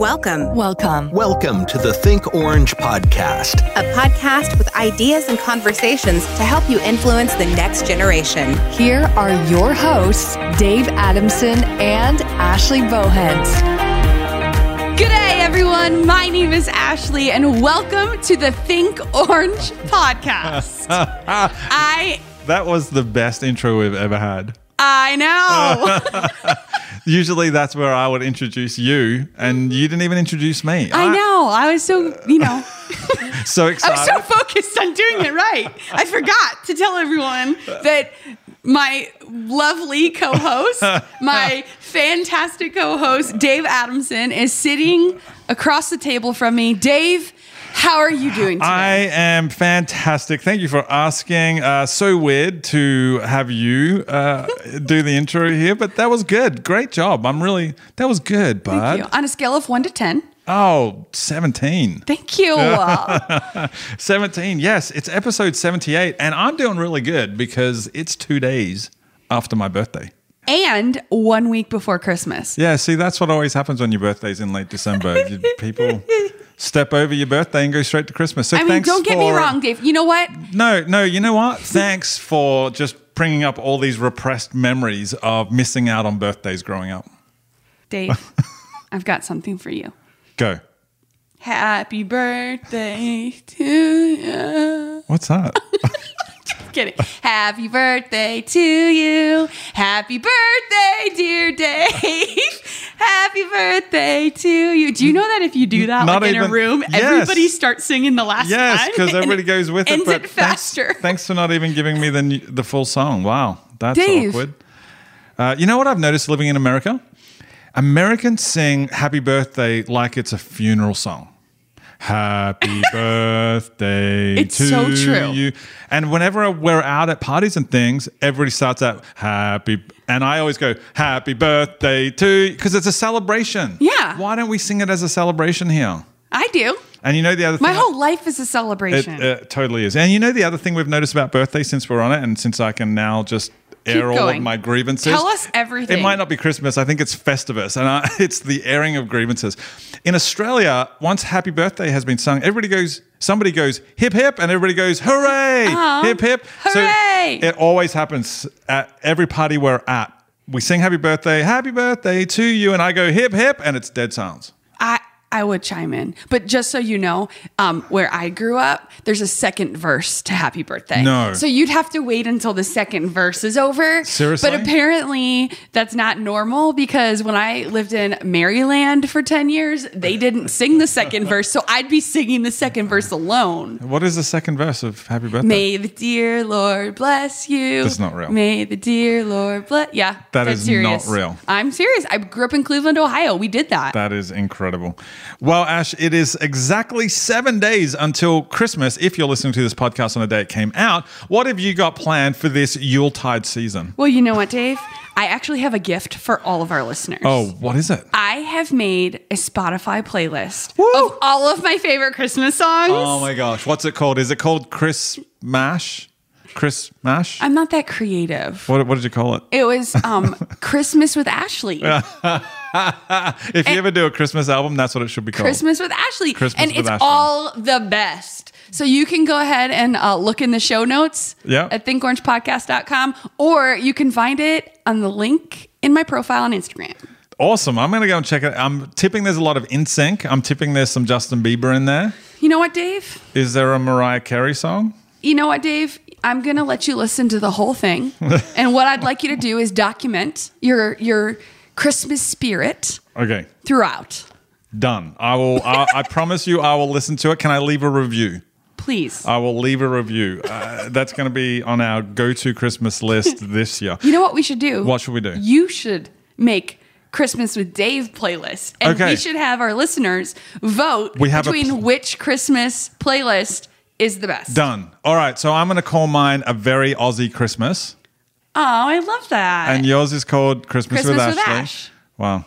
Welcome, Welcome. Welcome to the Think Orange podcast. a podcast with ideas and conversations to help you influence the next generation. Here are your hosts, Dave Adamson and Ashley Bohens. G'day, everyone. My name is Ashley, and welcome to the Think Orange podcast. I That was the best intro we've ever had. I know. Usually that's where I would introduce you, and you didn't even introduce me. I know. I was so, you know, So excited. I was so focused on doing it right. I forgot to tell everyone that my lovely co host, my fantastic co host, Dave Adamson, is sitting across the table from me. Dave, how are you doing today? I am fantastic. Thank you for asking. Uh, so weird to have you uh, do the intro here, but that was good. Great job. I'm really, that was good, bud. Thank you. On a scale of one to 10. Oh, 17. Thank you. 17. Yes, it's episode 78, and I'm doing really good because it's two days after my birthday. and one week before Christmas. Yeah, see, that's what always happens on your birthday's in late December. People step over your birthday and go straight to Christmas. So I mean, thanks don't get me wrong, Dave. You know what? No, no, you know what? Thanks for just bringing up all these repressed memories of missing out on birthdays growing up. Dave, I've got something for you. Go. Happy birthday to you. What's that? Kidding. Happy birthday to you. Happy birthday, dear Dave. Happy birthday to you. Do you know that if you do that Not like in a room, Yes. everybody starts singing the last line. yes, line? because everybody goes with it. ends But it faster. thanks for not even giving me the the full song. Wow, that's Dave. awkward. Uh, you know what I've noticed living in America? Americans sing "Happy Birthday" like it's a funeral song. Happy birthday It's to so true. you. And whenever we're out at parties and things, everybody starts out happy. And I always go, happy birthday to because it's a celebration. Yeah. Why don't we sing it as a celebration here? I do. And you know the other thing. My whole life is a celebration. It uh, totally is. And you know the other thing we've noticed about birthday since we're on it, and since I can now just air all of my grievances. Tell us everything. It might not be Christmas. I think it's Festivus, and I, it's the airing of grievances. In Australia, once Happy Birthday has been sung, everybody goes. Somebody goes hip hip, and everybody goes hooray! Uh-huh. Hip hip! Hooray! So it always happens at every party we're at. We sing Happy Birthday, Happy Birthday to you, and I go hip hip, and it's dead silence. I I would chime in, but just so you know, um, where I grew up, there's a second verse to Happy Birthday. No. so you'd have to wait until the second verse is over. Seriously? but apparently that's not normal because when I lived in Maryland for ten years, they didn't sing the second verse, so I'd be singing the second verse alone. What is the second verse of Happy Birthday? May the dear Lord bless you. That's not real. May the dear Lord bless. Yeah, That that's is serious. not real. I'm serious. I grew up in Cleveland, Ohio. We did that. That is incredible. Well, Ash, it is exactly seven days until Christmas. If you're listening to this podcast on the day it came out, what have you got planned for this Yuletide season? Well, you know what, Dave? I actually have a gift for all of our listeners. Oh, what is it? I have made a Spotify playlist Woo! of all of my favorite Christmas songs. Oh my gosh, what's it called? Is it called Chris Mash? Chris Mash? I'm not that creative. What, what did you call it? It was um, Christmas with Ashley. If you ever do a Christmas album, that's what it should be called. Christmas with Ashley. Christmas and with it's Ashley. all the best. So you can go ahead and uh, look in the show notes Yeah. at thinkorangepodcast.com or you can find it on the link in my profile on Instagram. Awesome. I'm going to go and check it. I'm tipping there's a lot of NSYNC. I'm tipping there's some Justin Bieber in there. You know what, Dave? Is there a Mariah Carey song? You know what, Dave? I'm gonna let you listen to the whole thing, and what I'd like you to do is document your your Christmas spirit Okay. throughout. Done. I will. I, I promise you, I will listen to it. Can I leave a review? Please. I will leave a review. Uh, that's going to be on our go-to Christmas list this year. you know what we should do? What should we do? You should make Christmas with Dave playlist, and Okay. we should have our listeners vote We have between pl- which Christmas playlist is the best. Done. All right. So I'm going to call mine a very Aussie Christmas, Oh, I love that. and yours is called Christmas, Christmas with with Ashley. Ash. Wow.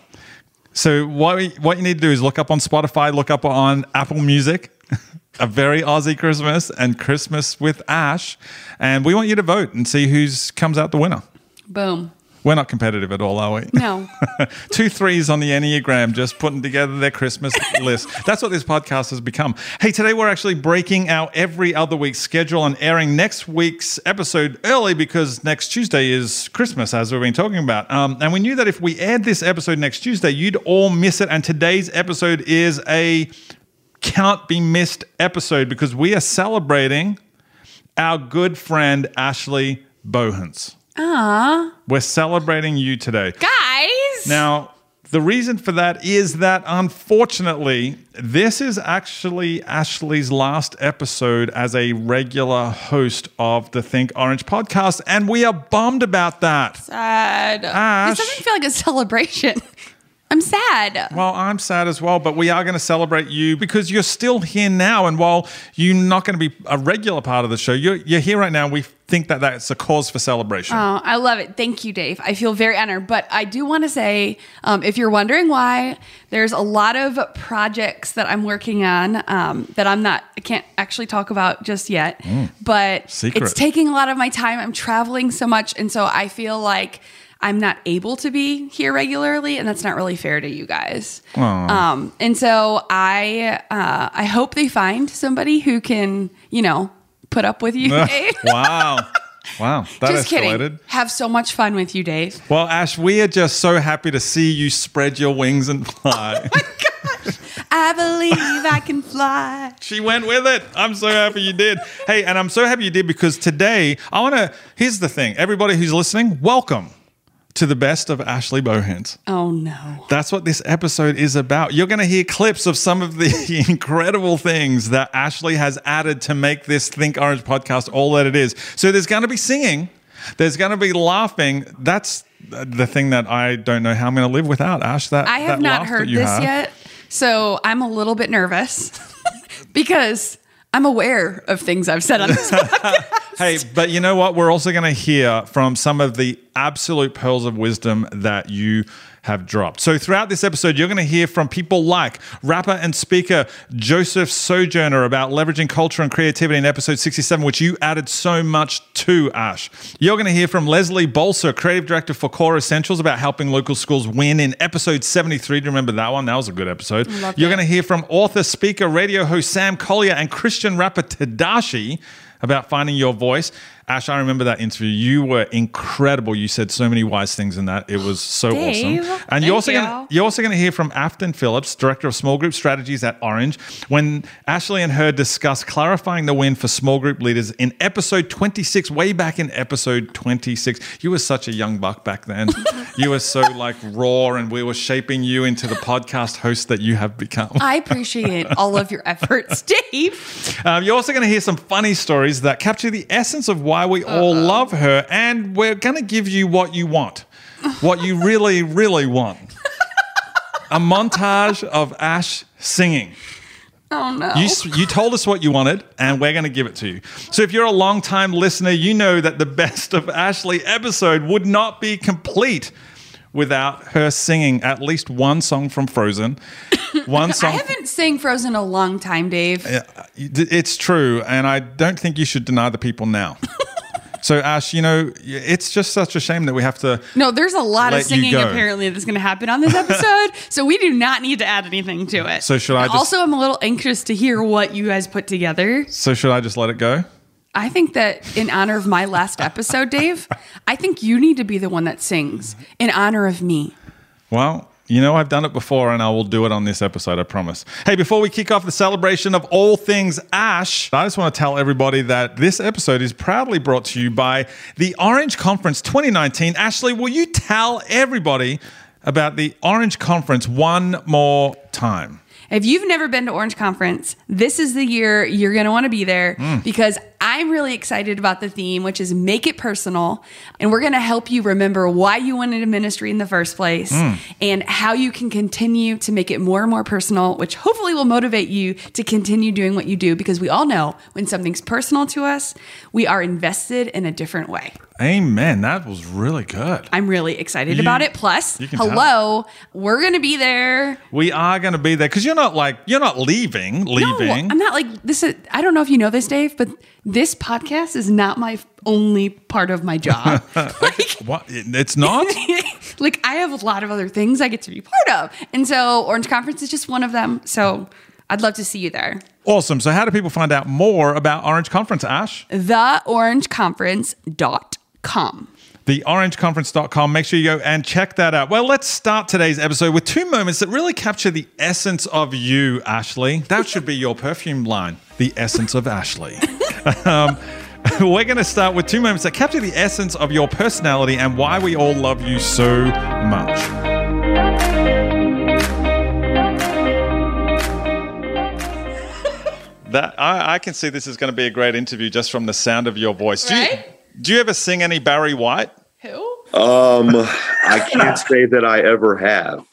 So what we, what you need to do is look up on Spotify, look up on Apple Music, a very Aussie Christmas and Christmas with Ash, and we want you to vote and see who's comes out the winner. Boom. We're not competitive at all, are we? No. Two threes on the Enneagram, just putting together their Christmas list. That's what this podcast has become. Hey, today we're actually breaking our every other week schedule and airing next week's episode early because next Tuesday is Christmas, as we've been talking about. Um, and we knew that if we aired this episode next Tuesday, you'd all miss it. And today's episode is a can't be missed episode because we are celebrating our good friend Ashley Bohens. Ah, We're celebrating you today. guys. Now, the reason for that is that unfortunately, this is actually Ashley's last episode as a regular host of the Think Orange podcast, and we are bummed about that. sad. Ash. This doesn't feel like a celebration. I'm sad. Well, I'm sad as well, but we are going to celebrate you because you're still here now. And while you're not going to be a regular part of the show, you're, you're here right now. We think that that's a cause for celebration. Oh, I love it. Thank you, Dave. I feel very honored. But I do want to say um, if you're wondering why, there's a lot of projects that I'm working on um, that I'm not, I can't actually talk about just yet. But Secret. it's taking a lot of my time. I'm traveling so much. And so I feel like I'm not able to be here regularly, and that's not really fair to you guys. Um, and so I, uh, I hope they find somebody who can, you know, put up with you. Dave. wow. Wow. That Just escalated. kidding. Have so much fun with you, Dave. Well, Ash, we are just so happy to see you spread your wings and fly. Oh my gosh, I believe I can fly. She went with it. I'm so happy you did. Hey, and I'm so happy you did because today I want to. Here's the thing everybody who's listening, welcome to the best of Ashley Bohens. Oh no. That's what this episode is about. You're going to hear clips of some of the incredible things that Ashley has added to make this Think Orange podcast all that it is. So there's going to be singing, there's going to be laughing. That's the thing that I don't know how I'm going to live without, Ash. That I have that not heard this have. yet. So I'm a little bit nervous because I'm aware of things I've said on this podcast. Hey, but you know what? We're also going to hear from some of the absolute pearls of wisdom that you have dropped. So, throughout this episode, you're going to hear from people like rapper and speaker Joseph Sojourner about leveraging culture and creativity in episode 67, which you added so much to, Ash. You're going to hear from Leslie Bolser, creative director for Core Essentials, about helping local schools win in episode 73. Do you remember that one? That was a good episode. Loved You're going to hear from author, speaker, radio host Sam Collier and Christian rapper Tedashii about finding your voice. Ash, I remember that interview. You were incredible. You said so many wise things in that. It was so Dave, awesome. And thank you're also you. gonna you're also gonna hear from Afton Phillips, director of small group strategies at Orange, when Ashley and her discuss clarifying the win for small group leaders in episode 26, way back in episode 26. You were such a young buck back then. you were so like raw, and we were shaping you into the podcast host that you have become. I appreciate all of your efforts, Dave. Um, you're also going to hear some funny stories that capture the essence of why we all love her, and we're going to give you what you want, what you really, really want. A montage of Ash singing. Oh no. You, you told us what you wanted, and we're going to give it to you. So, if you're a long time listener, you know that the best of Ashley episode would not be complete without her singing at least one song from Frozen, one song. I haven't sang Frozen a long time, Dave. It's true, and I don't think you should deny the people now. so, Ash, you know, it's just such a shame that we have to. No, there's a lot of singing apparently that's going to happen on this episode, so we do not need to add anything to it. So should I just- Also, I'm a little anxious to hear what you guys put together. So, should I just let it go? I think that in honor of my last episode, Dave, I think you need to be the one that sings in honor of me. Well, you know, I've done it before and I will do it on this episode, I promise. Hey, before we kick off the celebration of all things Ash, I just want to tell everybody that this episode is proudly brought to you by the Orange Conference 2019. Ashley, will you tell everybody about the Orange Conference one more time? If you've never been to Orange Conference, this is the year you're going to want to be there mm. because I'm really excited about the theme, which is make it personal. And we're going to help you remember why you went into ministry in the first place mm. and how you can continue to make it more and more personal, which hopefully will motivate you to continue doing what you do because we all know when something's personal to us, we are invested in a different way. Amen. That was really good. I'm really excited You- about it. Plus, can tell. hello, we're going to be there. We are going to be there because you're not like, you're not leaving, leaving. No, I'm not like this. Is, I don't know if you know this, Dave, but this podcast is not my only part of my job. like, What? It's not. like I have a lot of other things I get to be part of. And so Orange Conference is just one of them. So I'd love to see you there. awesome. So, how do people find out more about Orange Conference, Ash? Theorangeconference.com. theorangeconference.com. Make sure you go and check that out. Well, let's start today's episode with two moments that really capture the essence of you, Ashley. That should be your perfume line, the essence of Ashley. um, we're going to start with two moments that capture the essence of your personality and why we all love you so much. That I, I can see this is going to be a great interview just from the sound of your voice. Do you, Right? Do you ever sing any Barry White? Who? Um, I can't say that I ever have.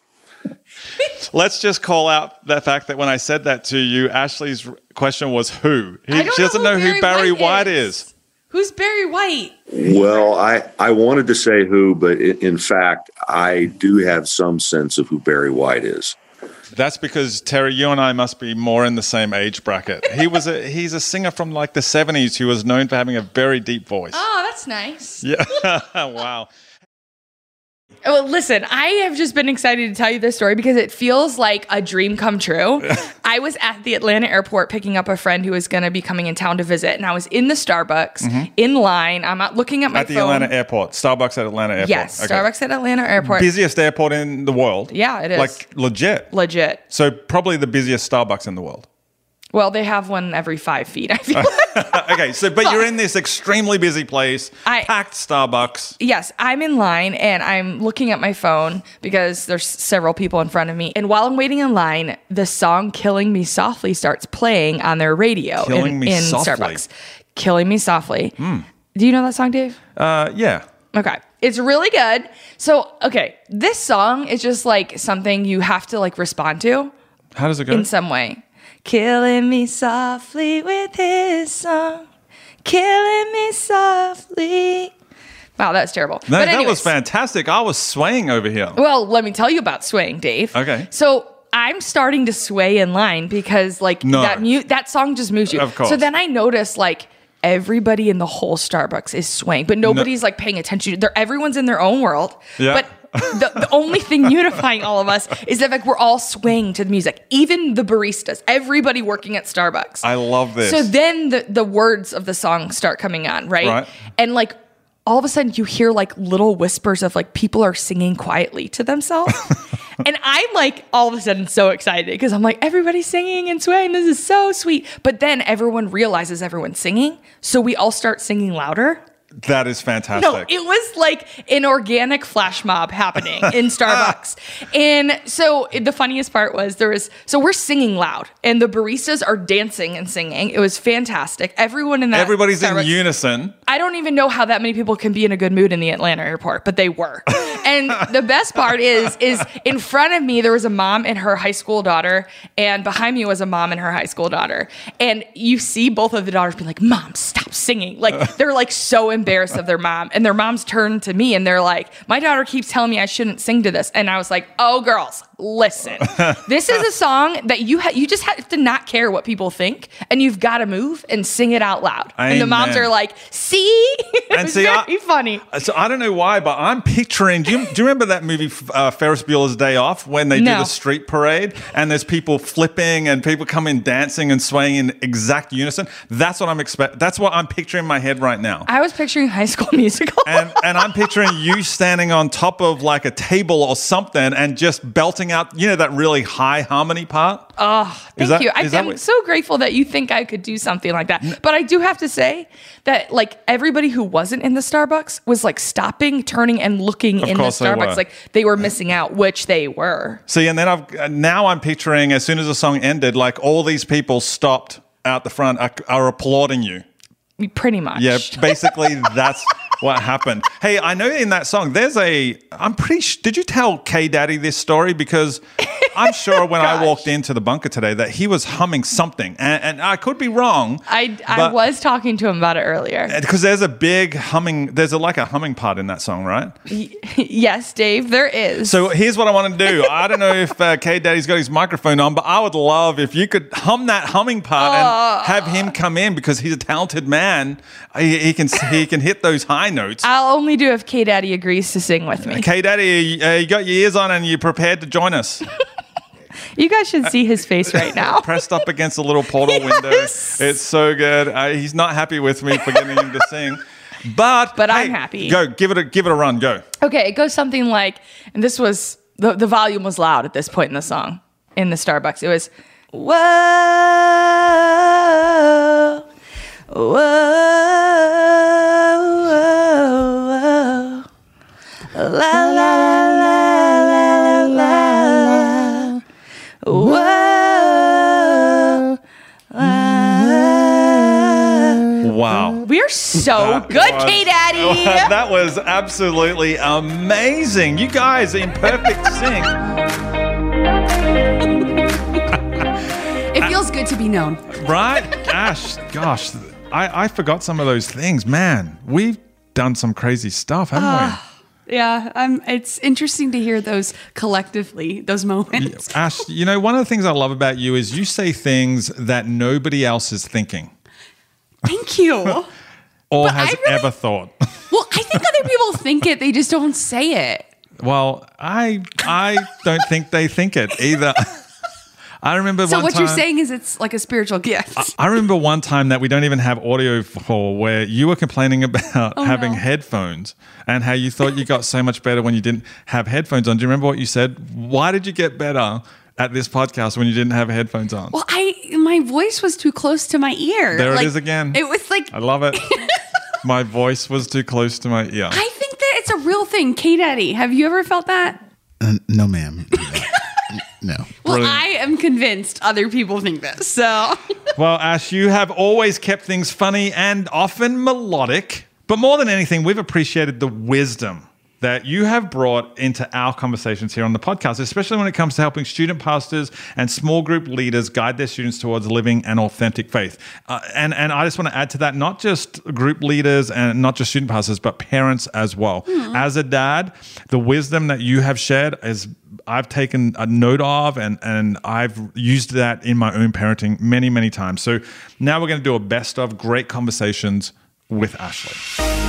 Let's just call out the fact that when I said that to you, Ashley's question was who. He, I don't she doesn't know, who Barry White, is. Who's Barry White? Well, I, I wanted to say who, but i in fact, I do have some sense of who Barry White is. That's because Terry, you and I must be more in the same age bracket. He was a he's a singer from like the seventies who was known for having a very deep voice. Oh, that's nice. Yeah, wow. Well, listen, I have just been excited to tell you this story because it feels like a dream come true. I was at the Atlanta airport picking up a friend who was going to be coming in town to visit, and I was in the Starbucks mm-hmm. in line. I'm out looking at my At the phone. Atlanta airport, Starbucks at Atlanta airport. yes, Okay. Starbucks at Atlanta airport. busiest airport in the world. Yeah, it is. Like legit. Legit. So probably the busiest Starbucks in the world. Well, they have one every five feet. I feel. okay, so but you're in this extremely busy place, I- packed Starbucks. yes, I'm in line and I'm looking at my phone because there's several people in front of me. And while I'm waiting in line, the song Killing Me Softly starts playing on their radio Killing in, Me in Softly. Starbucks. Killing Me Softly. Do you know that song, Dave? Uh, yeah. Okay. It's really good. So, okay, this song is just like something you have to like respond to How does it go? in some way. Killing me softly with his song. Killing me softly. Wow, that's terrible. no, but that was fantastic. I was swaying over here. Well, let me tell you about swaying, Dave. Okay. So I'm starting to sway in line because like No. that mu- that song just moves you. Of course. So then I notice like everybody in the whole Starbucks is swaying, but nobody's like paying attention. They're everyone's in their own world. Yeah. But the, the only thing unifying all of us is that like we're all swaying to the music. Even the baristas, everybody working at Starbucks. I love this. So then the, the words of the song start coming on, right? Right. And like all of a sudden you hear like little whispers of like people are singing quietly to themselves. and I'm like all of a sudden so excited because I'm like, everybody's singing and swaying. This is so sweet. But then everyone realizes everyone's singing. So we all start singing louder. That is fantastic. No, it was like an organic flash mob happening in Starbucks. and so the funniest part was there was, so we're singing loud and the baristas are dancing and singing. It was fantastic. Everyone in that Everybody's in unison. I don't even know how that many people can be in a good mood in the Atlanta airport, but they were. and the best part is, is in front of me there was a mom and her high school daughter, and behind me was a mom and her high school daughter. And you see both of the daughters be like, "Mom, stop singing!" Like they're like so embarrassed of their mom, and their moms turn to me and they're like, "My daughter keeps telling me I shouldn't sing to this," and I was like, "Oh, girls." Listen, this is a song that you ha- you just have to not care what people think, and you've got to move and sing it out loud. And the moms are like, "See, And see, I- very funny." So I don't know why, but I'm picturing. Do you, do you remember that movie uh, Ferris Bueller's Day Off when they do the street parade and there's people flipping and people come in dancing and swaying in exact unison? That's what I'm expect. That's what I'm picturing in my head right now. I was picturing High School Musical. and and I'm picturing you standing on top of like a table or something and just belting out, you know, that really high harmony part. Oh, thank that- you. I, I'm what- so grateful that you think I could do something like that. But I do have to say that like everybody who wasn't in the Starbucks was like stopping, turning, and looking in the Starbucks. Like they were missing out, which they were. See, and then I've now I'm picturing as soon as the song ended, like all these people stopped out the front are, are applauding you. Pretty much. Yeah, basically that's what happened. Hey, I know in that song there's a. I'm pretty. Sh- did you tell K Daddy this story because I'm sure when I walked into the bunker today that he was humming something, and, and I could be wrong. I, I was talking to him about it earlier. because there's a big humming. There's a, like a humming part in that song, right? yes, Dave, there is. So here's what I want to do. I don't know if uh, K Daddy's got his microphone on, but I would love if you could hum that humming part and have him come in because he's a talented man. He, he can he can hit those high notes. I'll only do if K Daddy agrees to sing with me. K Daddy, uh, you got your ears on and you're prepared to join us. You guys should see his face right now. Pressed up against a little portal window. It's so good. Uh, he's not happy with me for getting him to sing. But But I'm happy. Go give it a give it a run. Go. Okay, it goes something like, and this was the, the volume was loud at this point in the song in the Starbucks. It was, whoa, whoa, whoa, la la la la We're so That good, K Daddy. that was absolutely amazing. You guys in perfect sync. It feels good to be known. Right? Ash, gosh, I, I forgot some of those things. Man, we've done some crazy stuff, haven't we? Yeah, um, it's interesting to hear those collectively, those moments. Ash, you know, one of the things I love about you is you say things that nobody else is thinking Thank you. or But has really- ever thought. Well, I think other people think it, they just don't say it. Well, I I don't think they think it either. I remember So what time, you're saying is it's like a spiritual gift. I remember one time that we don't even have audio for where you were complaining about oh, having no. headphones and how you thought you got so much better when you didn't have headphones on. Do you remember what you said? Why did you get better at this podcast when you didn't have headphones on? well, I my voice was too close to my ear. There it Like, is again. It was like I love it. My voice was too close to my ear. I think that it's a real thing. K Daddy, have you ever felt that? Uh, no, ma'am. no. Well, Brilliant. I am convinced other people think this. So Well, Ash, you have always kept things funny and often melodic. But more than anything, we've appreciated the wisdom that you have brought into our conversations here on the podcast, especially when it comes to helping student pastors and small group leaders guide their students towards living an authentic faith. Uh, and, and I just want to add to that, not just group leaders and not just student pastors, but parents as well. As a dad, the wisdom that you have shared is I've taken a note of and, and I've used that in my own parenting many, many times. So now we're going to do a best of great conversations with Ashley.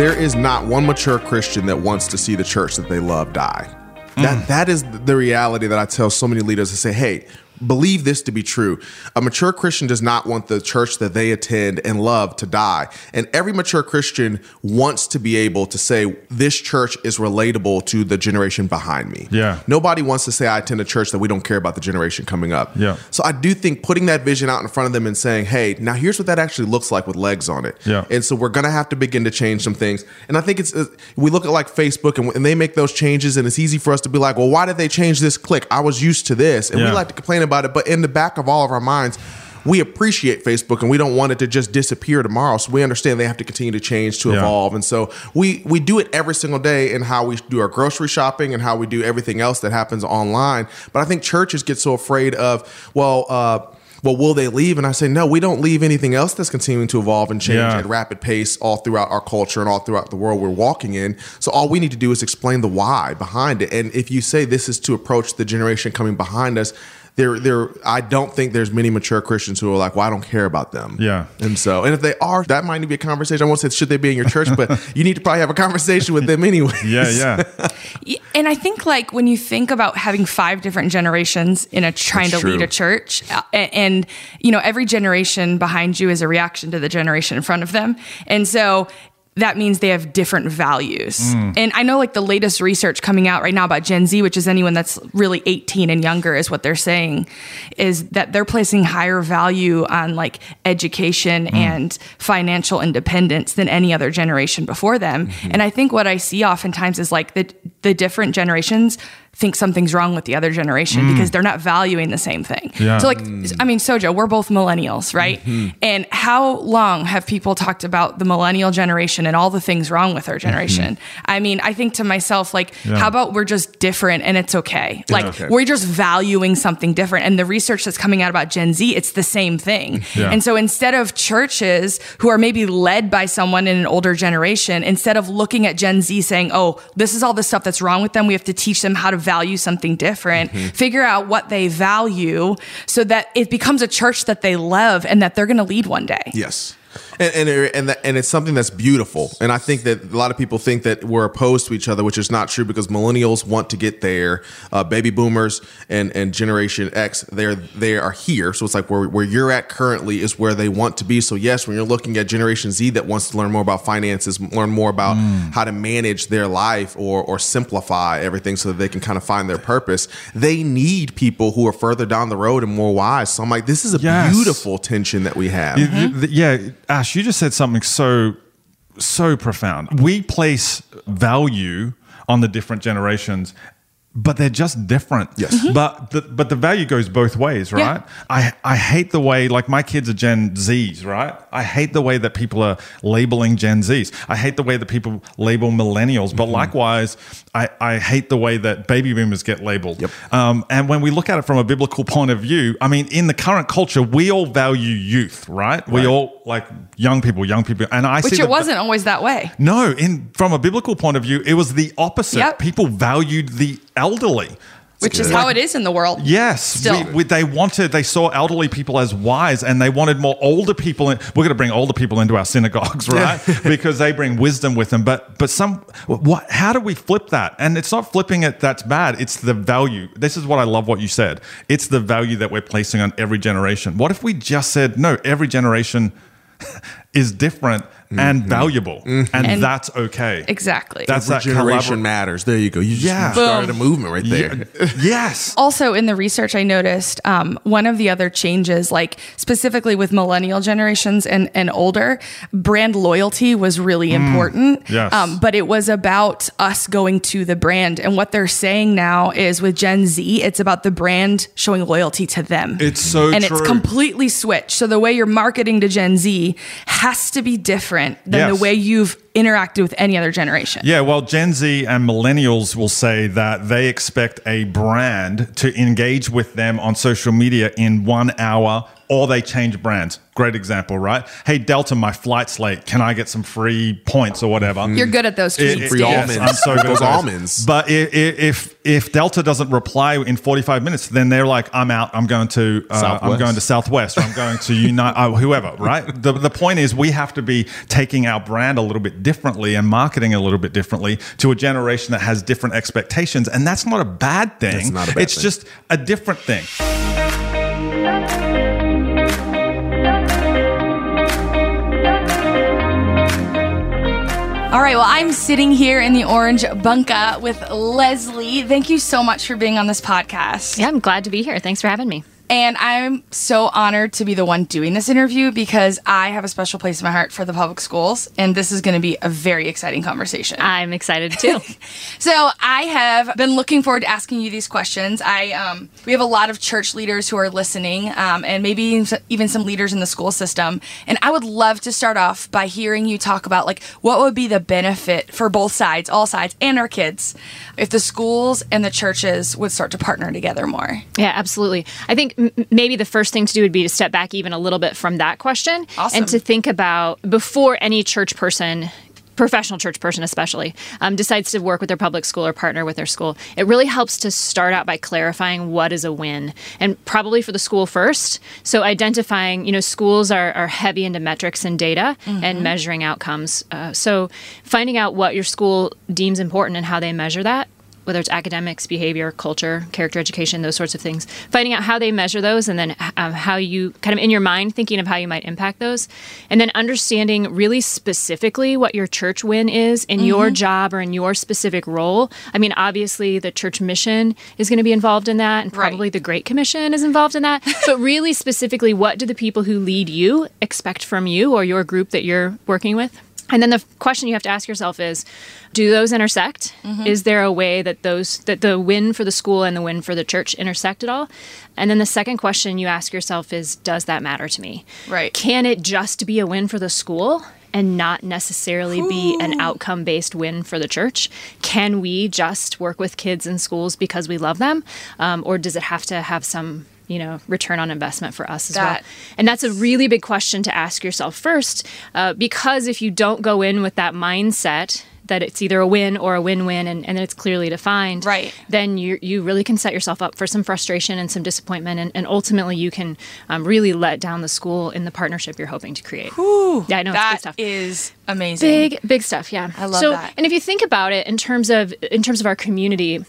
There is not one mature Christian that wants to see the church that they love die. That mm. that is the reality that I tell so many leaders to say, hey, believe this to be true. A mature Christian does not want the church that they attend and love to die. And every mature Christian wants to be able to say, this church is relatable to the generation behind me. Yeah. Nobody wants to say I attend a church that we don't care about the generation coming up. Yeah. So I do think putting that vision out in front of them and saying, hey, now here's what that actually looks like with legs on it. Yeah. And so we're going to have to begin to change some things. And I think it's, uh, we look at like Facebook and, and they make those changes and it's easy for us to be like, well, why did they change this click? I was used to this. And Yeah. we like to complain about it. But in the back of all of our minds, we appreciate Facebook and we don't want it to just disappear tomorrow. So we understand they have to continue to change to Yeah. evolve. And so we we do it every single day in how we do our grocery shopping and how we do everything else that happens online. But I think churches get so afraid of, well, uh, well, will they leave? And I say, no, we don't leave anything else that's continuing to evolve and change Yeah. at rapid pace all throughout our culture and all throughout the world we're walking in. So all we need to do is explain the why behind it. And if you say this is to approach the generation coming behind us, there, there, I don't think there's many mature Christians who are like, well, I don't care about them. Yeah. And so, and if they are, that might need to be a conversation. I won't say should they be in your church, but you need to probably have a conversation with them anyway. Yeah, yeah. And I think like when you think about having five different generations in a trying That's to lead a church, uh, and, and you know every generation behind you is a reaction to the generation in front of them, and so that means they have different values. Mm. And I know like the latest research coming out right now about Gen Z, which is anyone that's really 18 and younger, is what they're saying, is that they're placing higher value on like education mm. and financial independence than any other generation before them. Mm-hmm. And I think what I see oftentimes is like the the different generations think something's wrong with the other generation because mm. they're not valuing the same thing. Yeah. So like mm. I mean Sojo, we're both millennials, right? Mm-hmm. And how long have people talked about the millennial generation and all the things wrong with our mm-hmm. generation? I mean, I think to myself like Yeah. how about we're just different and it's okay. Like okay. we're just valuing something different and the research that's coming out about Gen Z, it's the same thing. And so instead of churches who are maybe led by someone in an older generation, instead of looking at Gen Z saying, "Oh, this is all the stuff that's wrong with them. We have to teach them how to value something different. Mm-hmm. Figure out what they value so that it becomes a church that they love and that they're going to lead one day." Yes. And and it- and, that, and it's something that's beautiful, and I think that a lot of people think that we're opposed to each other, which is not true because millennials want to get there. Uh, baby boomers and and Generation X, they're they are here, so it's like where where you're at currently is where they want to be. So yes, when you're looking at Generation Z that wants to learn more about finances, learn more about how to manage their life or or simplify everything so that they can kind of find their purpose, they need people who are further down the road and more wise. So I'm like, this is a Yes. beautiful tension that we have. Th- yeah, Ash, you just said something so so profound. We place value on the different generations, but they're just different. Yes. Mhm. But the, but the value goes both ways, right? I I hate the way like my kids are Gen Zs, right? I hate the way that people are labeling Gen Zs. I hate the way that people label millennials. But likewise, I, I hate the way that baby boomers get labeled. Yep. Um, and when we look at it from a biblical point of view, I mean, in the current culture, we all value youth, right? We all like young people, young people, and I Which see it the- wasn't always that way. No, in from a biblical point of view, it was the opposite. Yep. People valued the elderly. Which is how it is in the world. Yes, Still. we, we, they wanted. They saw elderly people as wise, and they wanted more older people. In, we're going to bring older people into our synagogues, right? because they bring wisdom with them. But but some what? How do we flip that? And it's not flipping it that's bad. It's the value. This is what I love. What you said. It's the value that we're placing on every generation. What if we just said no? Every generation is different and valuable, and, And- that's okay. Exactly. That's that generation collabor- matters. There you go. You just Yeah. started a movement right there. Yeah. yes. also in the research i noticed um, one of the other changes like specifically with millennial generations and, and older brand loyalty was really important Mm. Yes. um, but it was about us going to the brand and what they're saying now is with gen z it's about the brand showing loyalty to them It's so true. and true. it's completely switched so the way you're marketing to gen z has to be different than Yes. the way you've interacted with any other generation Yeah, well, Gen Z and millennials will say that they expect a brand to engage with them on social media in one hour or they change brands. Great example, right? Hey, Delta, my flight's late. Can I get some free points or whatever? you're good at those It- tweets it- Free Dave. almonds. I'm so good Those at almonds. But i- i- if if Delta doesn't reply in 45 minutes, then they're like, I'm out. I'm going to uh, I'm Southwest. going to Southwest. Or I'm going to Unite. Uh, whoever. Right. The the point is, we have to be taking our brand a little bit differently and marketing a little bit differently to a generation that has different expectations, and that's not a bad thing. That's not a bad it's thing. just a different thing. All right, well, I'm sitting here in the orange bunker with Leslie. Thank you so much for being on this podcast. Yeah, I'm glad to be here. Thanks for having me. And I'm so honored to be the one doing this interview because I have a special place in my heart for the public schools, and this is going to be a very exciting conversation. I'm excited too. So I have been looking forward to asking you these questions. I um, we have a lot of church leaders who are listening, um, and maybe even some leaders in the school system. And I would love to start off by hearing you talk about like what would be the benefit for both sides, all sides, and our kids, if the schools and the churches would start to partner together more. yeah, absolutely. I think maybe the first thing to do would be to step back even a little bit from that question Awesome. and to think about before any church person professional church person especially um, decides to work with their public school or partner with their school it really helps to start out by clarifying what is a win and probably for the school first. So identifying you know schools are, are heavy into metrics and data and measuring outcomes. Uh, so finding out what your school deems important and how they measure that whether it's academics, behavior, culture, character education, those sorts of things. Finding out how they measure those and then um, how you kind of in your mind thinking of how you might impact those. And then understanding really specifically what your church win is in your job or in your specific role. I mean, obviously, the church mission is going to be involved in that, and Right. probably the Great Commission is involved in that. but really specifically, what do the people who lead you expect from you or your group that you're working with? And then the question you have to ask yourself is, do those intersect? Mhm. Is there a way that those that the win for the school and the win for the church intersect at all? And then the second question you ask yourself is, does that matter to me? Right. Can it just be a win for the school and not necessarily be an outcome based win for the church? Can we just work with kids in schools because we love them? Um, or does it have to have some you know return on investment for us as well and that's a really big question to ask yourself first uh, because if you don't go in with that mindset that it's either a win or a win-win and, and it's clearly defined Right. then you you really can set yourself up for some frustration and some disappointment and, and ultimately you can um, really let down the school in the partnership you're hoping to create yeah i know it's That stuff is amazing. Big, big stuff. Yeah, I love so, that. And if you think about it in terms of in terms of our community.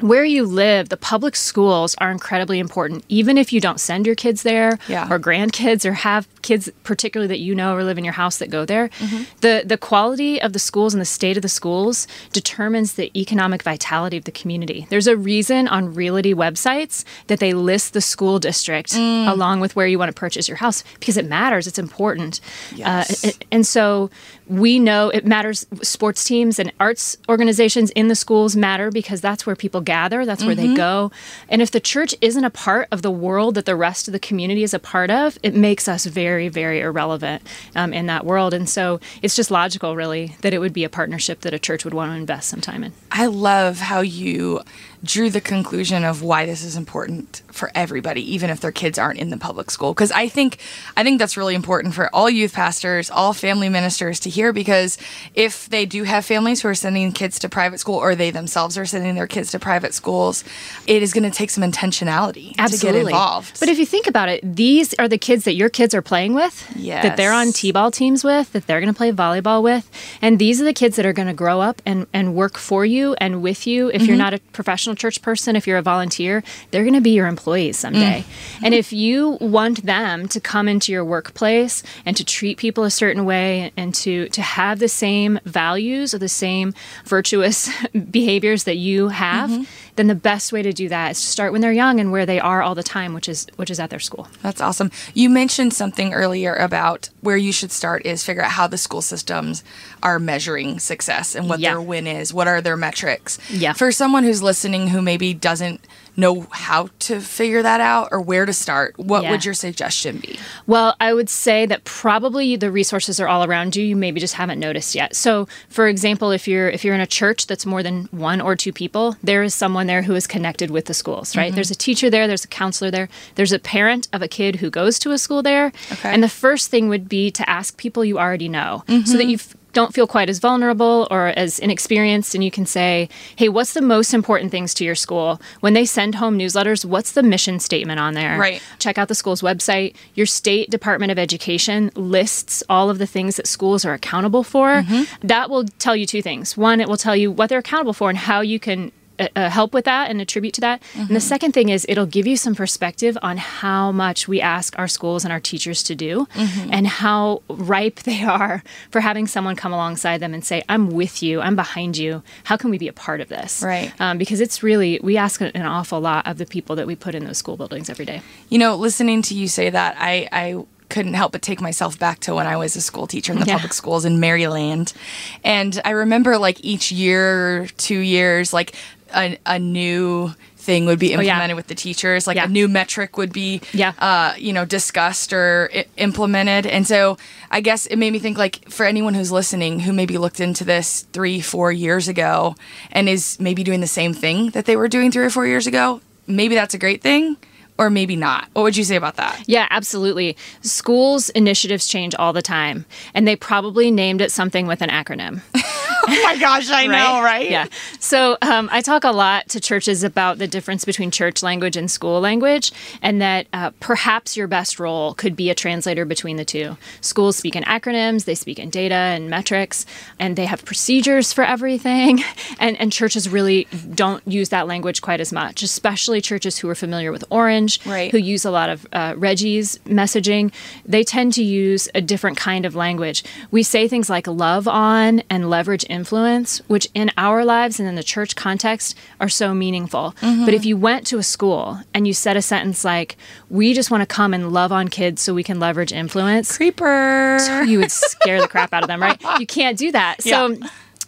Where you live, the public schools are incredibly important. Even if you don't send your kids there, Yeah. or grandkids, or have kids, particularly that you know or live in your house that go there, Mm-hmm. the the quality of the schools and the state of the schools determines the economic vitality of the community. There's a reason on realty websites that they list the school district Mm. along with where you want to purchase your house because it matters. It's important. Yes. Uh, and- and so we know it matters. Sports teams and arts organizations in the schools matter because that's where people gather, that's where Mhm. they go. And if the church isn't a part of the world that the rest of the community is a part of, it makes us very, very irrelevant um, in that world. And so it's just logical, really, that it would be a partnership that a church would want to invest some time in. I love how you drew the conclusion of why this is important for everybody, even if their kids aren't in the public school. Because I think I think that's really important for all youth pastors, all family ministers to hear. Because if they do have families who are sending kids to private school, or they themselves are sending their kids to private schools, it is going to take some intentionality to get involved. But if you think about it, these are the kids that your kids are playing with, that they're on t-ball teams with, that they're going to play volleyball with, and these are the kids that are going to grow up and, and work for you and with you. If you're Mhm. not a professional church person, if you're a volunteer, they're going to be your employees someday. And if you want them to come into your workplace and to treat people a certain way and to to have the same values or the same virtuous behaviors that you have, Mhm. Then the best way to do that is to start when they're young and where they are all the time, which is which is at their school. That's awesome. You mentioned something earlier about where you should start is figure out how the school systems are measuring success and what Yeah. their win is, what are their metrics. Yeah. For someone who's listening who maybe doesn't know how to figure that out or where to start, what Yeah. would your suggestion be? Well, I would say that probably the resources are all around you. You maybe just haven't noticed yet. So, for example, if you're if you're in a church that's more than one or two people, there is someone there who is connected with the schools, right? Mhm. There's a teacher there, there's a counselor there, there's a parent of a kid who goes to a school there. Okay. And the first thing would be to ask people you already know so that Mhm. Don't feel quite as vulnerable or as inexperienced and you can say hey what's the most important things to your school when they send home newsletters what's the mission statement on there Right. check out the school's website. Your state Department of Education lists all of the things that schools are accountable for. Mm-hmm. That will tell you two things. One, it will tell you what they're accountable for and how you can. Uh, uh, help with that and attribute to that. And the Mhm. second thing is it'll give you some perspective on how much we ask our schools and our teachers to do Mhm. and how ripe they are for having someone come alongside them and say, I'm with you, I'm behind you. How can we be a part of this? Right. Um, because it's really, we ask an awful lot of the people that we put in those school buildings every day. You know, listening to you say that, I, I couldn't help but take myself back to when I was a school teacher in the Yeah. public schools in Maryland. And I remember like each year, two years, like a, a new thing would be Oh, yeah. implemented with the teachers like a new metric would be Yeah. uh, you know discussed or I- implemented and so i guess it made me think like for anyone who's listening who maybe looked into this three four years ago and is maybe doing the same thing that they were doing three or four years ago maybe that's a great thing or maybe not what would you say about that Yeah, absolutely. Schools initiatives change all the time, and they probably named it something with an acronym. oh my gosh i know right Yeah. So um, I talk a lot to churches about the difference between church language and school language, and that uh, perhaps your best role could be a translator between the two. Schools speak in acronyms, they speak in data and metrics, and they have procedures for everything. And, and churches really don't use that language quite as much, especially churches who are familiar with Orange Challenge, Right. who use a lot of uh, Reggie's messaging, they tend to use a different kind of language. We say things like love on and leverage influence, which in our lives and in the church context are so meaningful. But if you went to a school and you said a sentence like, we just want to come and love on kids so we can leverage influence, Creeper. you would scare the crap out of them, right? You can't do that. So,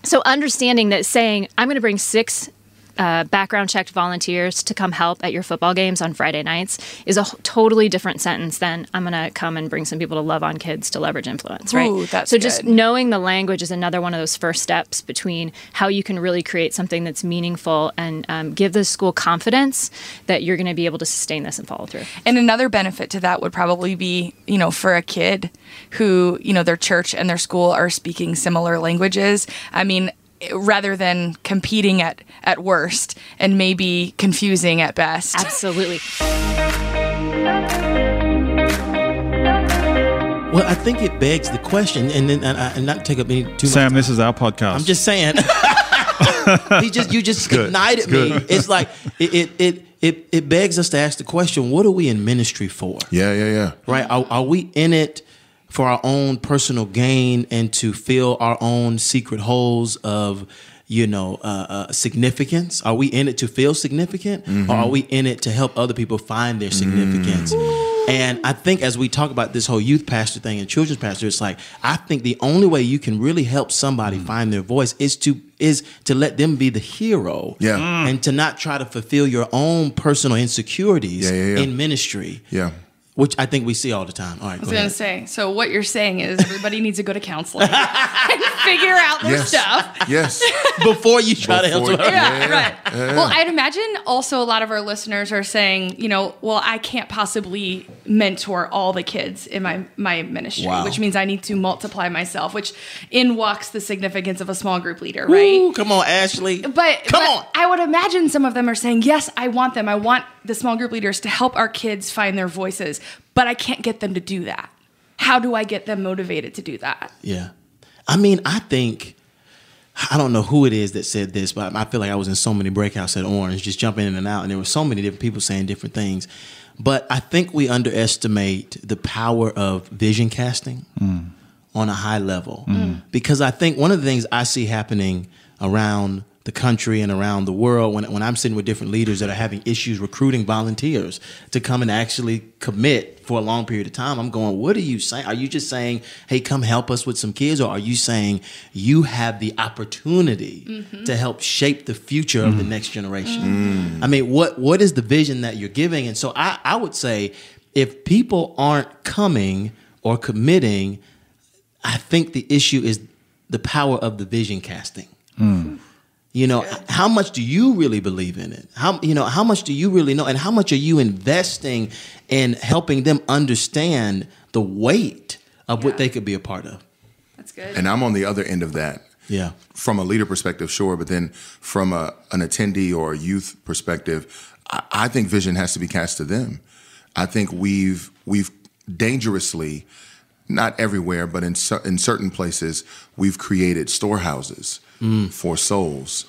so understanding that saying I'm going to bring six uh, background checked volunteers to come help at your football games on Friday nights is a totally different sentence than I'm going to come and bring some people to love on kids to leverage influence, right? Ooh, so just knowing the language is another one of those first steps between how you can really create something that's meaningful and um, give the school confidence that you're going to be able to sustain this and follow through. And another benefit to that would probably be, you know, for a kid who, you know, their church and their school are speaking similar languages. I mean, rather than competing at at worst and maybe confusing at best. Absolutely. Well, I think it begs the question, and then and, and not take up any too much. Sam, this is our podcast. I'm just saying. he just you just good. ignited It's me. It's like it, it it it it begs us to ask the question: What are we in ministry for? Yeah, yeah, yeah. Right? Are, are we in it for our own personal gain and to fill our own secret holes of you know uh, uh, significance? Are we in it to feel significant, or are we in it to help other people find their significance? And I think as we talk about this whole youth pastor thing and children's pastor, it's like I think the only way you can really help somebody find their voice is to is to let them be the hero, Yeah. and to not try to fulfill your own personal insecurities Yeah, yeah, yeah. in ministry, Yeah. Which I think we see all the time. All right, I go was gonna ahead. say. So what you're saying is everybody needs to go to counseling and figure out their Yes. stuff. Yes. Before you try to help Before- somebody. Yeah, Yeah, right. yeah. Well, I'd imagine also a lot of our listeners are saying, you know, well, I can't possibly mentor all the kids in my my ministry, Wow. which means I need to multiply myself, which in walks the significance of a small group leader, right? Ooh, come on, Ashley. But, come but on. I would imagine some of them are saying, yes, I want them. I want the small group leaders to help our kids find their voices, but I can't get them to do that. How do I get them motivated to do that? Yeah. I mean, I think I don't know who it is that said this, but I feel like I was in so many breakouts at Orange, just jumping in and out, and there were so many different people saying different things. But I think we underestimate the power of vision casting mm. on a high level. Mm. Because I think one of the things I see happening around the country and around the world when, when I'm sitting with different leaders that are having issues recruiting volunteers to come and actually commit for a long period of time, I'm going, what are you saying? Are you just saying, hey, come help us with some kids? Or are you saying you have the opportunity mm-hmm. to help shape the future of the mm. next generation? Mm. I mean, what what is the vision that you're giving? And so I, I would say if people aren't coming or committing, I think the issue is the power of the vision casting. Mm. You know, how much do you really believe in it? How you know, how much do you really know and how much are you investing in helping them understand the weight of what they could be a part of? That's good. And I'm on the other end of that. Yeah. From a leader perspective, sure, but then from a, an attendee or a youth perspective, I, I think vision has to be cast to them. I think we've we've dangerously, not everywhere, but in in certain places, we've created storehouses for souls.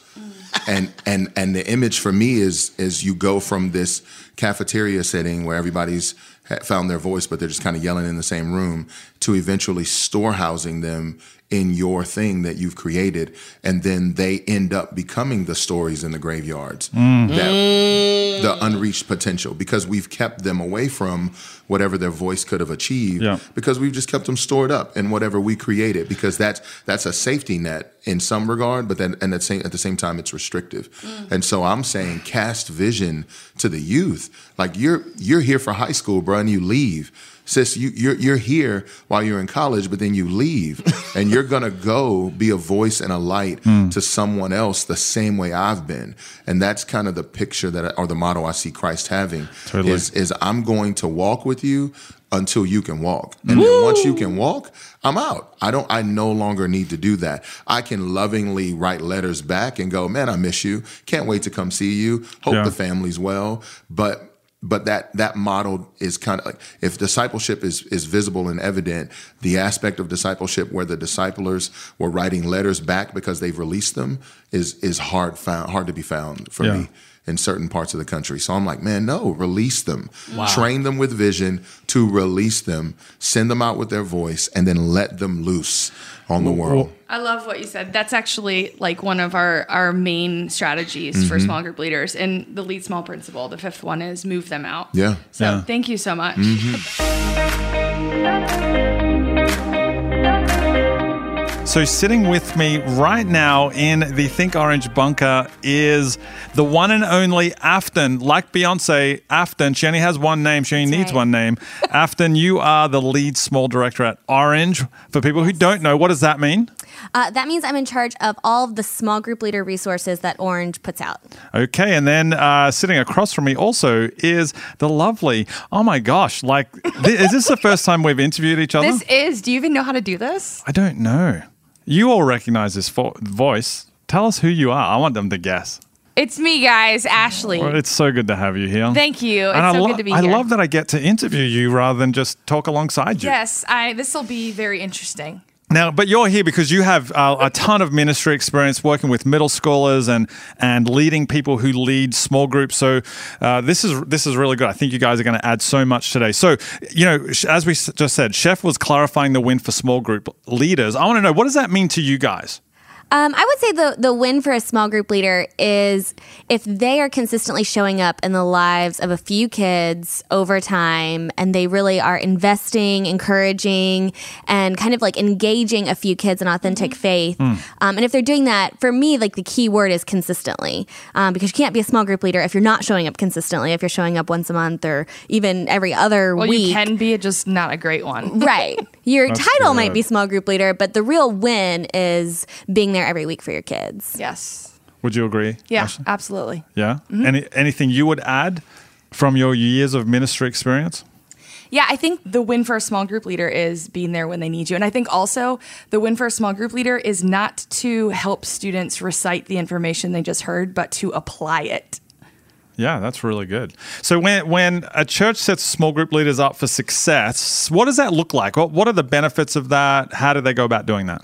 And and and the image for me is is you go from this cafeteria setting where everybody's found their voice, but they're just kind of yelling in the same room, to eventually storehousing them in your thing that you've created, and then they end up becoming the stories in the graveyards, mm. that, mm. the unreached potential, because we've kept them away from whatever their voice could have achieved, Yeah. because we've just kept them stored up in whatever we created, because that's that's a safety net in some regard, but then and at the same at the same time it's restrictive, mm. and so I'm saying cast vision to the youth, like you're you're here for high school, bro, and you leave. Sis, you, you're you're here while you're in college, but then you leave, and you're gonna go be a voice and a light hmm. to someone else the same way I've been, and that's kind of the picture that I, or the motto I see Christ having Totally. is is I'm going to walk with you until you can walk, and then once you can walk, I'm out. I don't. I no longer need to do that. I can lovingly write letters back and go, man, I miss you. Can't wait to come see you. Hope Yeah. the family's well, but but that that model is kind of like if discipleship is is visible and evident the aspect of discipleship where the disciplers were writing letters back because they've released them is is hard found hard to be found for Yeah. me in certain parts of the country. So I'm like, man, no, release them. Wow. Train them with vision to release them, send them out with their voice, and then let them loose on the world. I love what you said. That's actually like one of our our main strategies for Mhm. small group leaders. And the lead small principle, the fifth one is move them out. Yeah. So Yeah. thank you so much. So, sitting with me right now in the Think Orange bunker is the one and only Afton. Like Beyonce, Afton, she only has one name, she only needs right. one name. Afton, you are the lead small director at Orange. For people who don't know, what does that mean? Uh, that means I'm in charge of all of the small group leader resources that Orange puts out. Okay, and then uh, sitting across from me also is the lovely. Oh my gosh! Like, th- is this the first time we've interviewed each other? This is. Do you even know how to do this? I don't know. You all recognize this vo- voice. Tell us who you are. I want them to guess. It's me, guys. Ashley. Well, it's so good to have you here. Thank you. It's And I so lo- good to be I here. love that I get to interview you rather than just talk alongside you. Yes, I. This will be very interesting. Now, but you're here because you have uh, a ton of ministry experience working with middle schoolers and and leading people who lead small groups. So uh, this is this is really good. I think you guys are going to add so much today. So you know, as we just said, Chef was clarifying the win for small group leaders. I want to know what does that mean to you guys? Um, I would say the the win for a small group leader is if they are consistently showing up in the lives of a few kids over time, and they really are investing, encouraging, and kind of like engaging a few kids in authentic faith. Mm. Um, and if they're doing that, for me, like the key word is consistently, um, because you can't be a small group leader if you're not showing up consistently. If you're showing up once a month or even every other Well, week, you can be, just not a great one. right. Your That's title might be small group leader, but the real win is being there every week for your kids. Yes. Would you agree? Yeah, Ashley? absolutely. Yeah. Mhm. Any anything you would add from your years of ministry experience? Yeah, I think the win for a small group leader is being there when they need you. And I think also the win for a small group leader is not to help students recite the information they just heard, but to apply it. Yeah, that's really good. So when when a church sets small group leaders up for success, what does that look like? What what are the benefits of that? How do they go about doing that?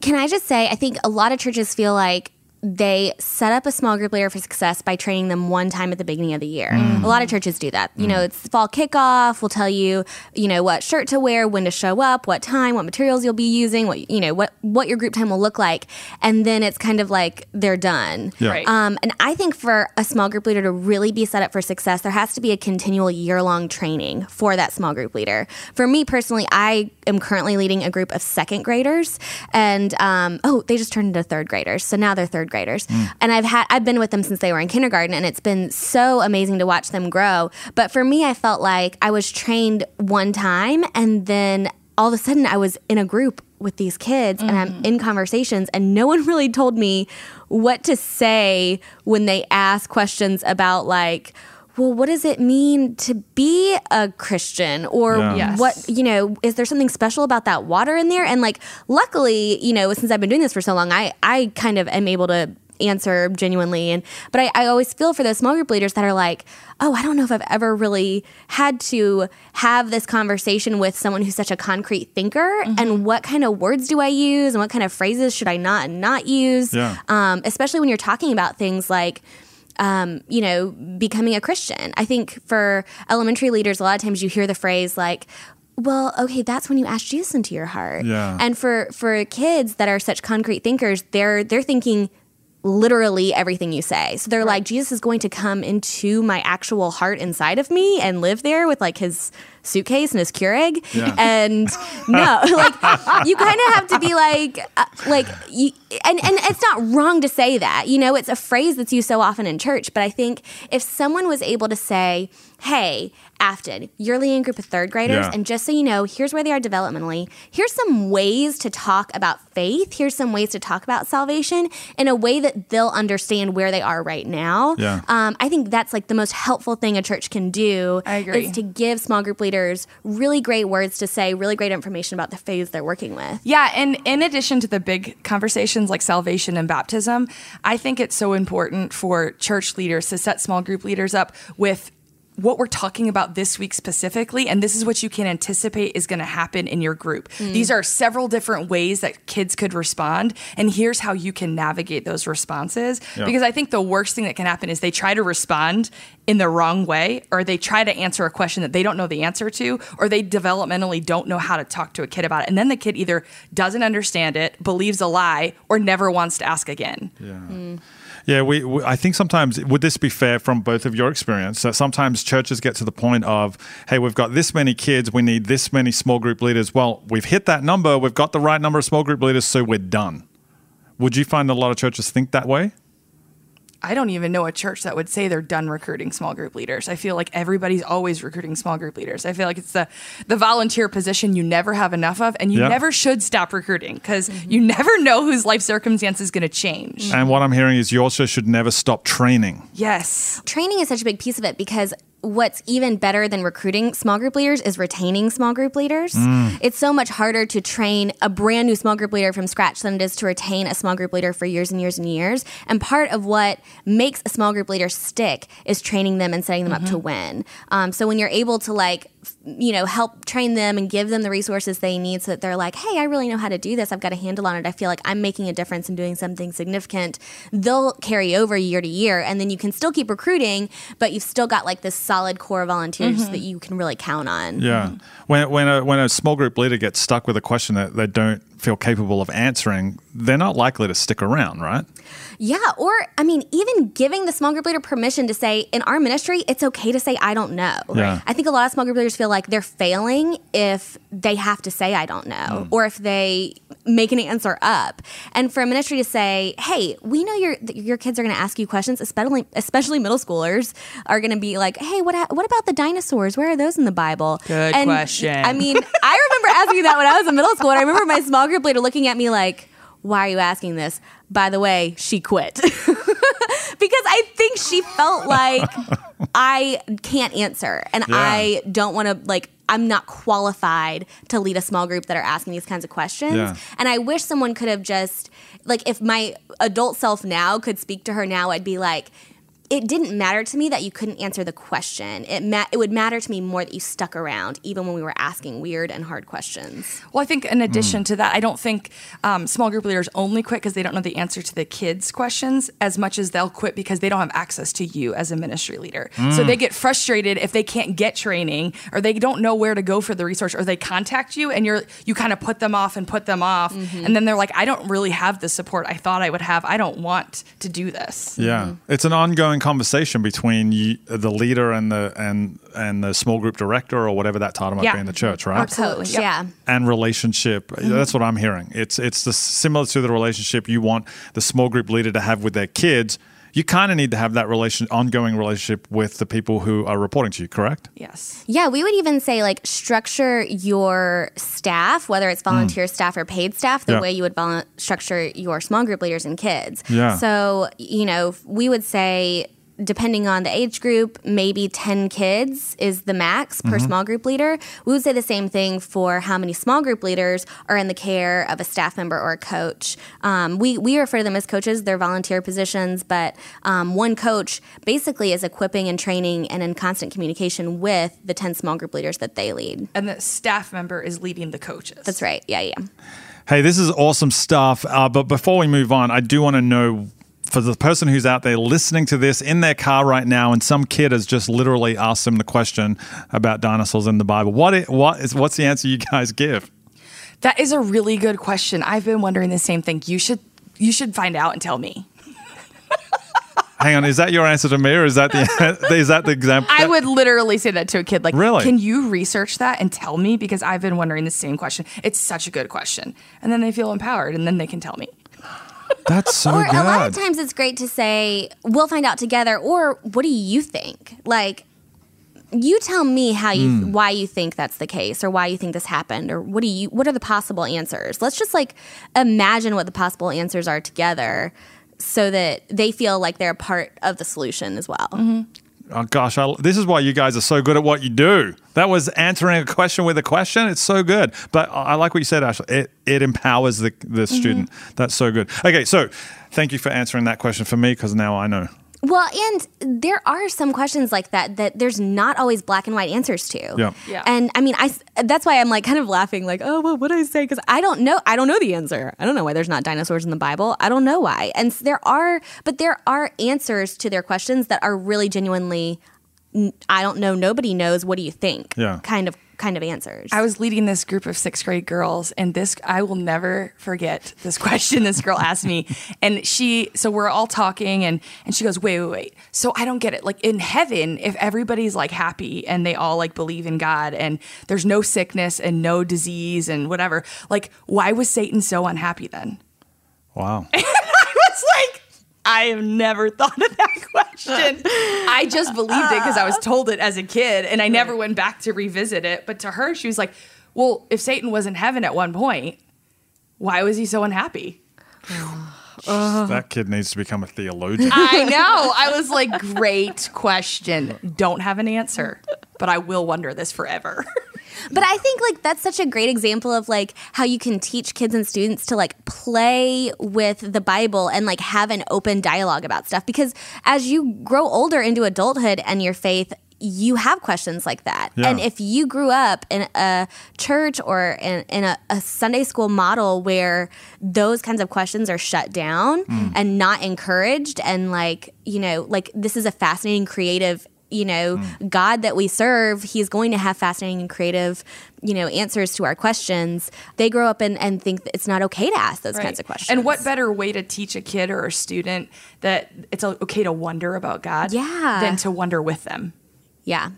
Can I just say, I think a lot of churches feel like they set up a small group leader for success by training them one time at the beginning of the year. Mm. A lot of churches do that. You know, it's fall kickoff. We'll tell you, you know, what shirt to wear, when to show up, what time, what materials you'll be using, what you know, what what your group time will look like, and then it's kind of like they're done. Yeah. Right. Um, and I think for a small group leader to really be set up for success, there has to be a continual year long training for that small group leader. For me personally, I am currently leading a group of second graders, and um, oh, they just turned into third graders, so now they're third graders. Mm. And I've had I've been with them since they were in kindergarten, and it's been so amazing to watch them grow. But for me, I felt like I was trained one time, and then all of a sudden I was in a group with these kids and I'm in conversations and no one really told me what to say when they ask questions about like well what does it mean to be a christian? Or Yeah. Yes. what you know is there something special about that water in there? And like luckily you know since i've been doing this for so long i i kind of am able to answer genuinely. And but I, I always feel for those small group leaders that are like oh i don't know if i've ever really had to have this conversation with someone who's such a concrete thinker. And what kind of words do i use? And what kind of phrases should i not and not use? Yeah. um, especially when you're talking about things like um, you know, becoming a Christian. I think for elementary leaders, a lot of times you hear the phrase like, well, okay, that's when you ask Jesus into your heart. Yeah. And for for kids that are such concrete thinkers, they're they're thinking literally everything you say. So they're like, Jesus is going to come into my actual heart inside of me and live there with like his suitcase and his Keurig. Yeah. And no, like you kind of have to be like, uh, like you, and and it's not wrong to say that. You know, it's a phrase that's used so often in church. But I think if someone was able to say, "Hey, Afton, you're leading a group of third graders, Yeah. and just so you know, here's where they are developmentally. Here's some ways to talk about faith. Here's some ways to talk about salvation in a way that they'll understand where they are right now." Yeah. Um, I think that's like the most helpful thing a church can do. I agree. Is to give small group leaders really great words to say, really great information about the phase they're working with. Yeah, and in addition to the big conversations like salvation and baptism, I think it's so important for church leaders to set small group leaders up with what we're talking about this week specifically, and this is what you can anticipate is going to happen in your group. Mm. These are several different ways that kids could respond, and here's how you can navigate those responses. Yeah. Because I think the worst thing that can happen is they try to respond in the wrong way, or they try to answer a question that they don't know the answer to, or they developmentally don't know how to talk to a kid about it. And then the kid either doesn't understand it, believes a lie, or never wants to ask again. Yeah. Yeah, we, we. I think sometimes would this be fair from both of your experience that sometimes churches get to the point of, hey, we've got this many kids, we need this many small group leaders. Well, we've hit that number, we've got the right number of small group leaders, so we're done. Would you find a lot of churches think that way? I don't even know a church that would say they're done recruiting small group leaders. I feel like everybody's always recruiting small group leaders. I feel like it's the the volunteer position you never have enough of, and you Yeah. never should stop recruiting because you never know whose life circumstance is going to change. And what I'm hearing is you also should never stop training. Yes. Training is such a big piece of it because what's even better than recruiting small group leaders is retaining small group leaders. Mm. It's so much harder to train a brand new small group leader from scratch than it is to retain a small group leader for years and years and years. And part of what makes a small group leader stick is training them and setting them up to win. Um, so when you're able to like, f- you know, help train them and give them the resources they need so that they're like, hey, I really know how to do this. I've got a handle on it. I feel like I'm making a difference and doing something significant. They'll carry over year to year. And then you can still keep recruiting, but you've still got like this solid core of volunteers Mhm. that you can really count on. Yeah. When, when, a, when a small group leader gets stuck with a question that they don't feel capable of answering, they're not likely to stick around, right? Yeah, or I mean, even giving the small group leader permission to say, in our ministry, it's okay to say, I don't know. Yeah. I think a lot of small group leaders feel like they're failing if they have to say, I don't know, mm. or if they make an answer up. And for a ministry to say, hey, we know your your kids are going to ask you questions, especially especially middle schoolers are going to be like, hey, what what about the dinosaurs? Where are those in the Bible? Good And, question. I mean, I remember asking that when I was in middle school, and I remember my small group leader looking at me like, why are you asking this? By the way, she quit. because I think she felt like I can't answer and Yeah. I don't want to like I'm not qualified to lead a small group that are asking these kinds of questions. Yeah. And I wish someone could have just like if my adult self now could speak to her now, I'd be like it didn't matter to me that you couldn't answer the question. It ma- it would matter to me more that you stuck around even when we were asking weird and hard questions. Well, I think in addition to that, I don't think um, small group leaders only quit because they don't know the answer to the kids' questions as much as they'll quit because they don't have access to you as a ministry leader. So Mm. they get frustrated if they can't get training or they don't know where to go for the resource or they contact you and you're you kind of put them off and put them off and then they're like, I don't really have the support I thought I would have. I don't want to do this. Yeah, it's an ongoing conversation between you, the leader and the and and the small group director or whatever that title might Yeah. be in the church, right? Absolutely. Coach, yeah. And relationship. Mm-hmm. That's what I'm hearing. It's it's the similar to the relationship you want the small group leader to have with their kids. You kind of need to have that relation, ongoing relationship with the people who are reporting to you. Correct? Yes. Yeah, we would even say like structure your staff, whether it's hmm. volunteer staff or paid staff, the Yeah. way you would vol- structure your small group leaders and kids. Yeah. So, you know, we would say depending on the age group, maybe 10 kids is the max per Mhm. small group leader. We would say the same thing for how many small group leaders are in the care of a staff member or a coach. Um, we, we refer to them as coaches, they're volunteer positions, but um, one coach basically is equipping and training and in constant communication with the 10 small group leaders that they lead. And the staff member is leading the coaches. That's right. Yeah, yeah. Hey, this is awesome stuff. Uh, but before we move on, I do want to know for the person who's out there listening to this in their car right now, and some kid has just literally asked them the question about dinosaurs in the Bible. What i- what is what's the answer you guys give? That is a really good question. I've been wondering the same thing. You should you should find out and tell me. Hang on, is that your answer to me, or is that the is that the example? I would literally say that to a kid like, Really? can you research that and tell me because I've been wondering the same question. It's such a good question. And then they feel empowered and then they can tell me. That's so or good. a lot of times it's great to say, we'll find out together, or what do you think? Like, you tell me how you Hmm. why you think that's the case or why you think this happened or what do you what are the possible answers let's just like imagine what the possible answers are together so that they feel like they're a part of the solution as well Oh gosh, I, this is why you guys are so good at what you do. That was answering a question with a question. It's so good. But I like what you said, Ashley. It it empowers the the mm-hmm. student. That's so good. Okay, so thank you for answering that question for me because now I know. Well, and there are some questions like that that there's not always black and white answers to. Yeah. Yeah. And I mean, I that's why I'm like kind of laughing, like, oh, well, what do I say? Because I don't know. I don't know the answer. I don't know why there's not dinosaurs in the Bible. I don't know why. And there are, but there are answers to their questions that are really genuinely. I don't know. Nobody knows. What do you think? Yeah. Kind of, kind of answers. I was leading this group of sixth grade girls, and this I will never forget this question this girl asked me. And she, so we're all talking, and and she goes, "Wait, wait, wait. So I don't get it. Like in heaven, if everybody's like happy and they all like believe in God, and there's no sickness and no disease and whatever, like why was Satan so unhappy then?" Wow. And I was like, I have never thought of that question. I just believed it because I was told it as a kid and I never went back to revisit it. But to her, she was like, well, if Satan was in heaven at one point, why was he so unhappy? that kid needs to become a theologian. I know. I was like, great question. Don't have an answer, but I will wonder this forever. But I think like that's such a great example of like how you can teach kids and students to like play with the Bible and like have an open dialogue about stuff because as you grow older into adulthood and your faith you have questions like that. Yeah. And if you grew up in a church or in, in a, a Sunday school model where those kinds of questions are shut down Mm. and not encouraged, and like, you know, like this is a fascinating, creative, you know, Mm. God that we serve, He's going to have fascinating and creative, you know, answers to our questions. They grow up and, and think that it's not okay to ask those Right. kinds of questions. And what better way to teach a kid or a student that it's okay to wonder about God Yeah. than to wonder with them? Yeah.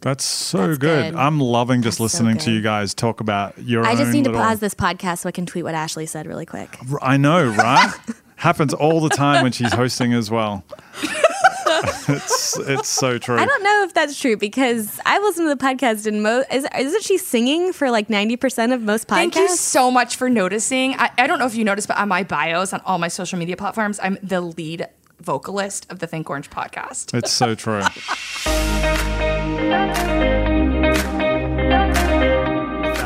That's so That's good. good. I'm loving just so listening to you guys talk about your I own just need to little- pause this podcast so I can tweet what Ashley said really quick. I know, right? Happens all the time when she's hosting as well. it's it's so true. I don't know if that's true because I listen to the podcast and mo- is, isn't she singing for like 90% of most podcasts? Thank you so much for noticing. I, I don't know if you noticed, but on my bios on all my social media platforms, I'm the lead vocalist of the Think Orange podcast. It's so true.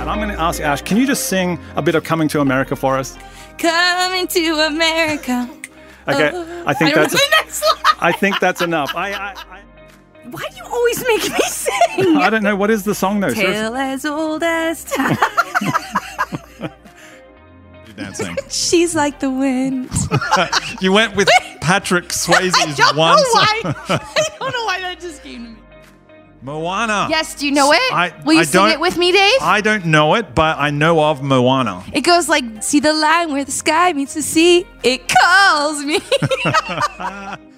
that. I'm going to ask Ash, can you just sing a bit of Coming to America for us? Coming to America. Okay, Oh. I think I don't that's know the next line. I think that's enough. I, I Why do you always make me sing? I don't know what is the song though. Seriously. Tale as old as time. You're dancing. She's like the wind. you went with Patrick Swayze's I don't one know why. I don't know why that just came to me. Moana. Yes, do you know it? I, Will you I sing don't- it with me, Dave? I don't know it, but I know of Moana. It goes like, see the line where the sky meets the sea. It calls me.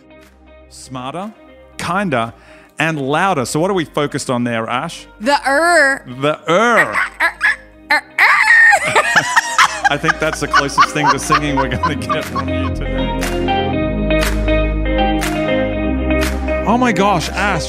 Smarter, kinder, and louder. So what are we focused on there, Ash? the er. The er. I think that's the closest thing to singing we're going to get from you today. Oh my gosh, Ash.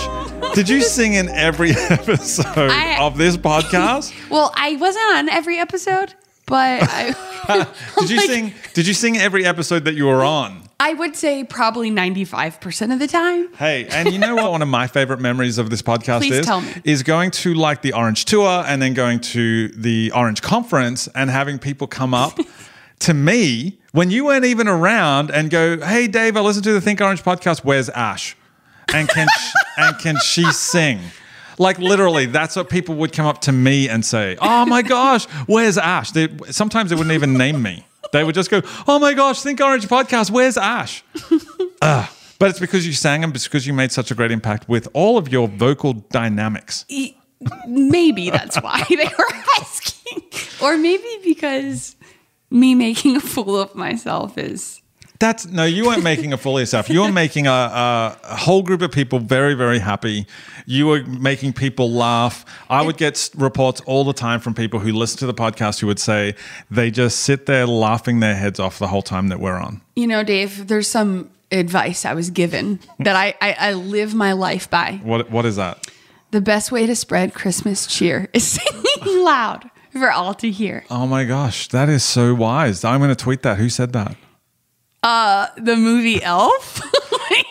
Did you sing in every episode I- of this podcast? Well, I wasn't on every episode, but I, Did you sing did you sing every episode that you were on? I would say probably 95% of the time. Hey, and you know what one of my favorite memories of this podcast Please is? tell me. Is going to like the Orange Tour and then going to the Orange Conference and having people come up to me when you weren't even around and go, "Hey Dave, I listened to the Think Orange podcast. Where's Ash? And can she, and can she sing?" Like literally, that's what people would come up to me and say. Oh my gosh, where's Ash? They, sometimes they wouldn't even name me. They would just go, "Oh my gosh, Think Orange podcast. Where's Ash?" Ugh. But it's because you sang them. It's because you made such a great impact with all of your vocal dynamics. Maybe that's why they were asking. Or maybe because me making a fool of myself is. That's no, you weren't making a fool of yourself. You were making a, a, a whole group of people very, very happy. You were making people laugh. I would get reports all the time from people who listen to the podcast who would say they just sit there laughing their heads off the whole time that we're on. You know, Dave, there's some advice I was given that I, I, I live my life by. What What is that? The best way to spread Christmas cheer is singing loud for all to hear. Oh my gosh, that is so wise. I'm going to tweet that. Who said that? Uh, the movie Elf.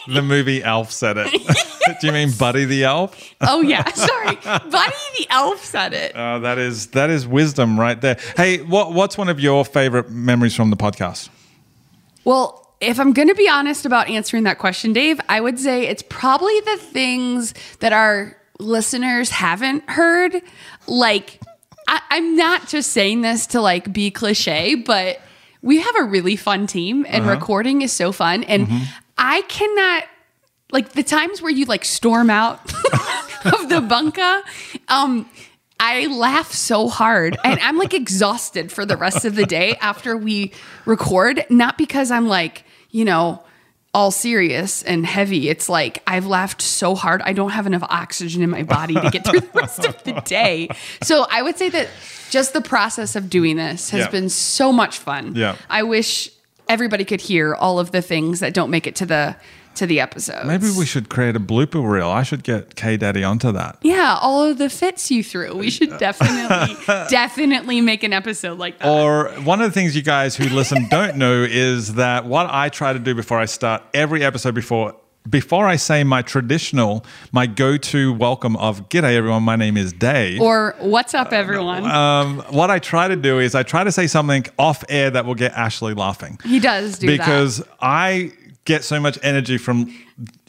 The movie Elf said it. Do you mean Buddy the Elf? oh yeah, sorry, Buddy the Elf said it. Uh, that is that is wisdom right there. Hey, what what's one of your favorite memories from the podcast? Well, if I'm going to be honest about answering that question, Dave, I would say it's probably the things that our listeners haven't heard. Like, I, I'm not just saying this to like be cliche, but we have a really fun team and Uh-huh. recording is so fun. And I cannot, like, the times where you like storm out of the bunker, um, I laugh so hard and I'm like exhausted for the rest of the day after we record. Not because I'm like, you know, all serious and heavy. It's like I've laughed so hard, I don't have enough oxygen in my body to get through the rest of the day. So I would say that just the process of doing this has Yeah. been so much fun. Yeah. I wish everybody could hear all of the things that don't make it to the to the episode. Maybe we should create a blooper reel. I should get K Daddy onto that. Yeah, all of the fits you threw. We should definitely, definitely make an episode like that. Or one of the things you guys who listen don't know is that what I try to do before I start every episode before before I say my traditional, my go-to welcome of "G'day everyone, my name is Dave." Or what's up, everyone? um, what I try to do is I try to say something off air that will get Ashley laughing. he does do that. because I get so much energy from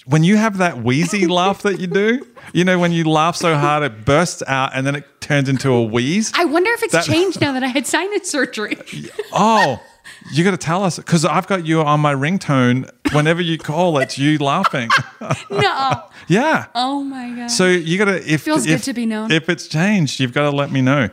when you have that wheezy laugh that you do. You know, when you laugh so hard it bursts out and then it turns into a wheeze. I wonder if it's That- changed now that I had sinus surgery. Oh, you got to tell us because I've got you on my ringtone. Whenever you call, it's you laughing. no. yeah. Oh my god. So you got to if Feels good if, to be known. If it's changed, you've got to let me know.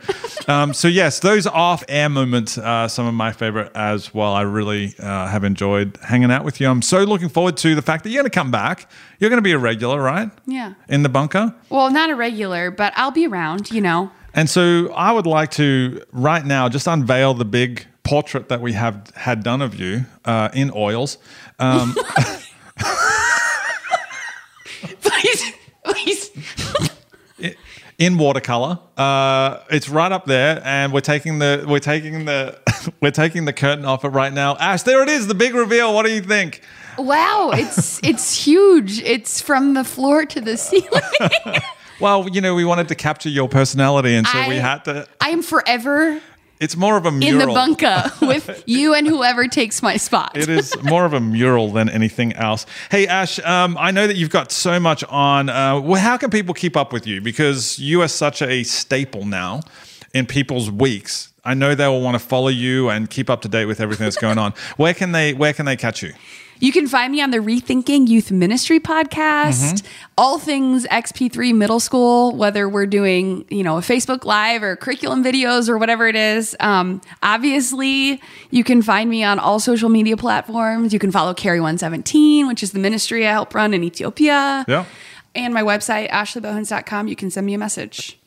um, so yes, those off-air moments are some of my favorite as well. I really uh, have enjoyed hanging out with you. I'm so looking forward to the fact that you're going to come back. You're going to be a regular, right? yeah. In the bunker. Well, not a regular, but I'll be around. You know. And so I would like to right now just unveil the big portrait that we have had done of you uh, in oils. Um, please, please. in watercolor. Uh, it's right up there, and we're taking the we're taking the we're taking the curtain off it right now. Ash, there it is, the big reveal. What do you think? Wow, it's it's huge. It's from the floor to the ceiling. Well, you know, we wanted to capture your personality, and so we had to. I am forever It's more of a mural. in the bunker with you and whoever takes my spot. It is more of a mural than anything else. Hey, Ash, um, I know that you've got so much on. Uh, well, how can people keep up with you? Because you are such a staple now in people's weeks. I know they will want to follow you and keep up to date with everything that's going on. Where can they Where can they catch you? You can find me on the Rethinking Youth Ministry podcast. Mhm. All things XP3 middle school, whether we're doing, you know, a Facebook Live or curriculum videos or whatever it is. Um, obviously, you can find me on all social media platforms. You can follow Carry117, which is the ministry I help run in Ethiopia. Yeah. And my website, ashleybohens.com. You can send me a message.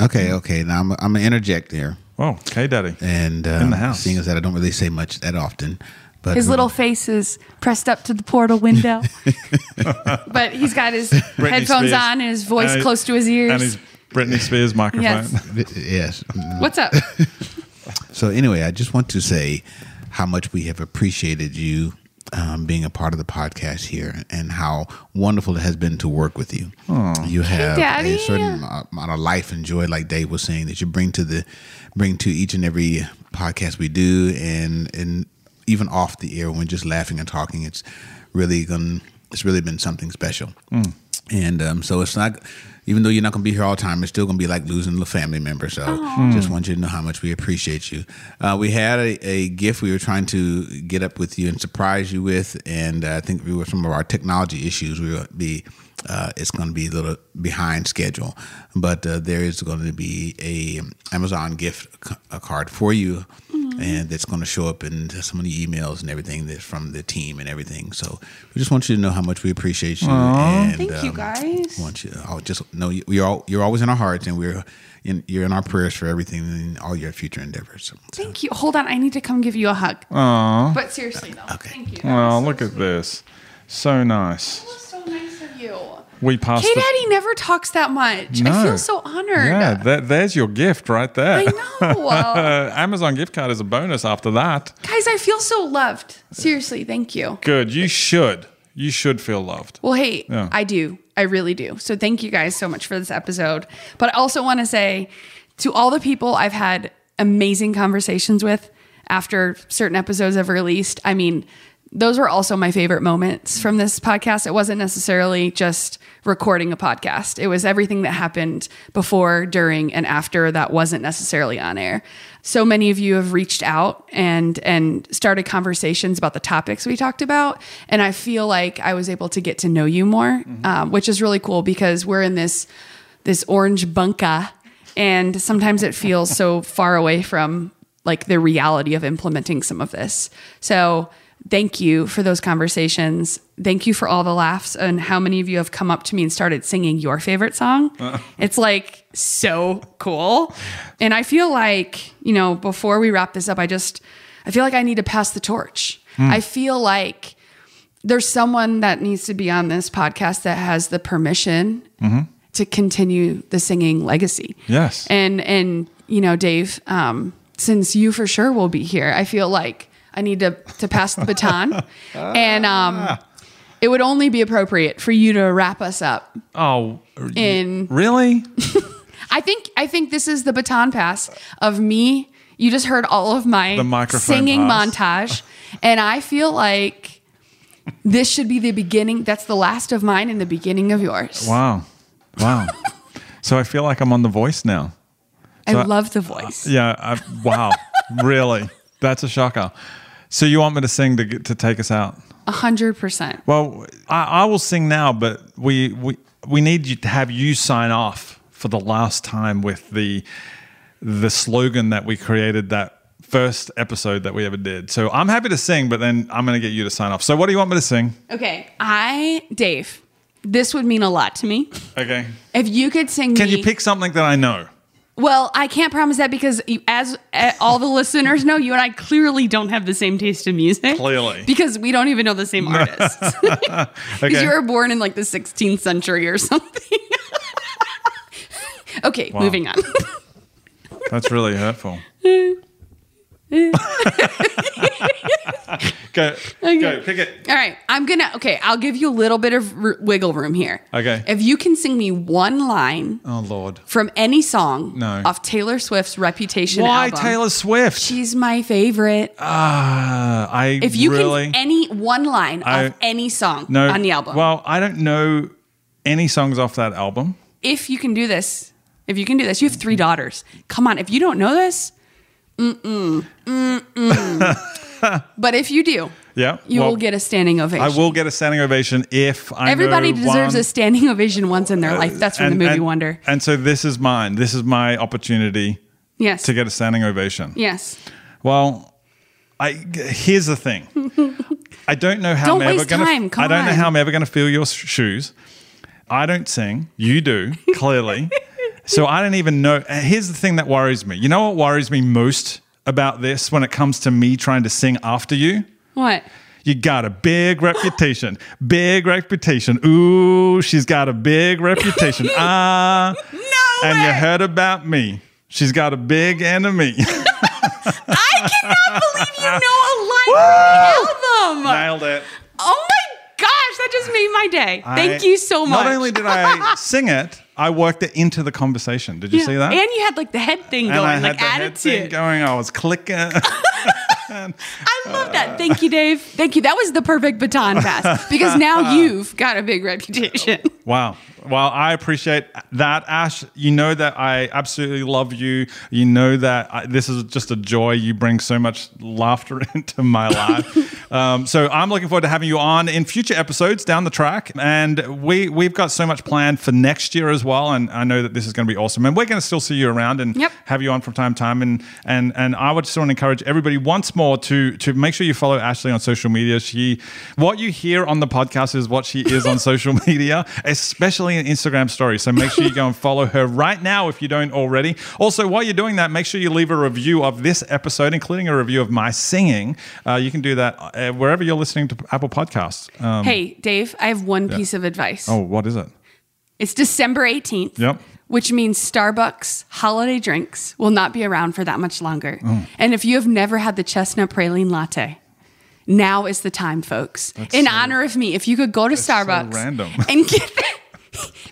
Okay, okay. Now I'm, I'm gonna interject here. Oh, K Daddy. And uh, In the house. seeing as that I don't really say much that often, but his little face is pressed up to the portal window. but he's got his Britney headphones Spears. on and his voice And- close to his ears. And his Britney Spears microphone. yes. What's up? So anyway, I just want to say how much we have appreciated you um, being a part of the podcast here, and how wonderful it has been to work with you. Aw. You have Daddy. a certain amount of life and joy, like Dave was saying, that you bring to the bring to each and every podcast we do, and and even off the air when we're just laughing and talking, it's really going it's really been something special. Mm. And um, so it's not, even though you're not going to be here all the time, it's still going to be like losing a family member. So Aw. just want you to know how much we appreciate you. Uh, we had a, a gift we were trying to get up with you and surprise you with, and uh, I think we were some of our technology issues. We will be. Uh, it's going to be a little behind schedule, but uh, there is going to be a Amazon gift c- a card for you, and it's going to show up in some of the emails and everything that's from the team and everything. So we just want you to know how much we appreciate you. Aw. And, Thank you, um, guys. want you. I'll just know you, you're all, you're always in our hearts, and we're in, you're in our prayers for everything and all your future endeavors. Thank you. Hold on. I need to come give you a hug. Aw. But seriously, though. Thank you. Well, look at this. So nice. so nice of you. We passed. K the- Daddy never talks that much. I feel so honored. Yeah, that, there's your gift right there. I know. Amazon gift card is a bonus after that. Guys, I feel so loved. Seriously, thank you. Good. You should. You should feel loved. Well, hey, Yeah. I do. I really do. So thank you guys so much for this episode. But I also want to say to all the people I've had amazing conversations with after certain episodes have released, I mean, those were also my favorite moments from this podcast. It wasn't necessarily just recording a podcast, it was everything that happened before, during, and after that wasn't necessarily on air. So many of you have reached out and and started conversations about the topics we talked about, and I feel like I was able to get to know you more, um, which is really cool because we're in this this orange bunker, and sometimes it feels so far away from like the reality of implementing some of this. So thank you for those conversations. Thank you for all the laughs and how many of you have come up to me and started singing your favorite song. It's like so cool. And I feel like, you know, before we wrap this up, I just I feel like I need to pass the torch. Hmm. I feel like there's someone that needs to be on this podcast that has the permission Mm-hmm. to continue the singing legacy. Yes. And and you know, Dave, um, since you for sure will be here, I feel like I need to to pass the baton, and um, it would only be appropriate for you to wrap us up. Oh, In really? I think I think this is the baton pass of me. You just heard all of my The singing pass. montage, and I feel like this should be the beginning. That's the last of mine and the beginning of yours. Wow. Wow. so I feel like I'm on The Voice now. I So love the voice. Yeah. I, wow. really? That's a shocker. So you want me to sing to get, to take us out? A hundred percent. Well, I, I will sing now, but we, we we need you to have you sign off for the last time with the the slogan that we created that first episode that we ever did. So I'm happy to sing, but then I'm going to get you to sign off. So what do you want me to sing? Okay, I Dave. This would mean a lot to me Okay. if you could sing. Can me, you pick something that I know? Well, I can't promise that because, you, as uh, all the listeners know, you and I clearly don't have the same taste in music. Clearly. because we don't even know the same artists. Because Okay. you were born in like the 16th century or something. okay, Wow. moving on. That's really hurtful. Go, go, pick it. All right, I'm gonna. Okay, I'll give you a little bit of r- wiggle room here. Okay. If you can sing me one line Oh Lord. from any song No. off Taylor Swift's Reputation Why album, Taylor Swift? She's my favorite. Ah, I If you really can any one line I- of any song no on the album, Well, I don't know any songs off that album. if you can do this, if you can do this, you have three daughters. Come on, if you don't know this, mm mm mm mm. but if you do, Yeah, you well, will get a standing ovation. I will get a standing ovation if I. Everybody deserves one- a standing ovation once in their life. Uh, That's from and- the movie and- Wonder. And so this is mine. This is my opportunity Yes. to get a standing ovation. Yes. Well, I here's the thing. I don't know how Don't I'm ever gonna. time. I don't know how I'm ever going to fill your sh- shoes. I don't sing. You do clearly. so I don't even know. Here's the thing that worries me. You know what worries me most about this when it comes to me trying to sing after you? What? You got a big reputation. Big reputation. Ooh, she's got a big reputation. Ah. no. And you heard about me. She's got a big enemy. I cannot believe you know a the album. Nailed it. Oh my gosh, that just made my day. Thank you so much. Not only did I sing it, I worked it into the conversation. Did you Yeah. see that? And you had like the head thing And going, I had like the added head to thing it. going. I was clicking. I love that. Thank you, Dave. Thank you. That was the perfect baton pass because now you've got a big reputation. Wow. Well, I appreciate that, Ash. You know that I absolutely love you. You know that I, this is just a joy. You bring so much laughter into my life. um, so I'm looking forward to having you on in future episodes down the track. And we we've got so much planned for next year as well. And I know that this is going to be awesome. And we're going to still see you around and Yep. have you on from time to time. And and and I would just want to encourage everybody once more to to make sure you follow Ashley on social media. She what you hear on the podcast is what she is on social media, especially in Instagram stories. So make sure you go and follow her right now if you don't already. Also, while you're doing that, make sure you leave a review of this episode, including a review of my singing. Uh, you can do that uh, wherever you're listening to Apple Podcasts. Um, hey, Dave, I have one yeah. piece of advice. Oh, what is it? It's December 18th. Yep. Which means Starbucks holiday drinks will not be around for that much longer. Oh. And if you have never had the chestnut praline latte, now is the time, folks. That's In so- honor of me, if you could go to so Starbucks random. and get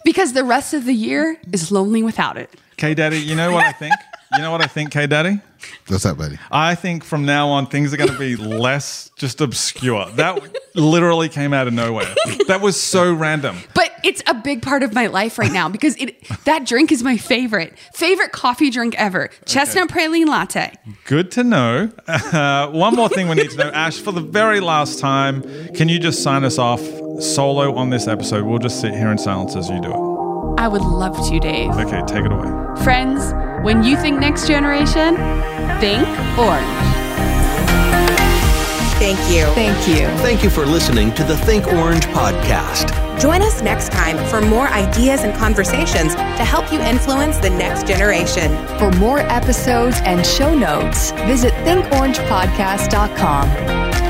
because the rest of the year is lonely without it. Okay, Daddy, you know what I think? You know what I think, K Daddy? What's up, buddy? I think from now on things are going to be less just obscure. That literally came out of nowhere. That was so random. But it's a big part of my life right now because it that drink is my favorite. Favorite coffee drink ever. Chestnut praline latte. Good to know. Uh, one more thing we need to know, Ash. For the very last time, can you just sign us off solo on this episode? We'll just sit here in silence as you do it. I would love to, Dave. Okay, take it away. Friends, when you think next generation, think orange. Thank you. Thank you. Thank you for listening to the Think Orange podcast. Join us next time for more ideas and conversations to help you influence the next generation. For more episodes and show notes, visit thinkorangepodcast.com.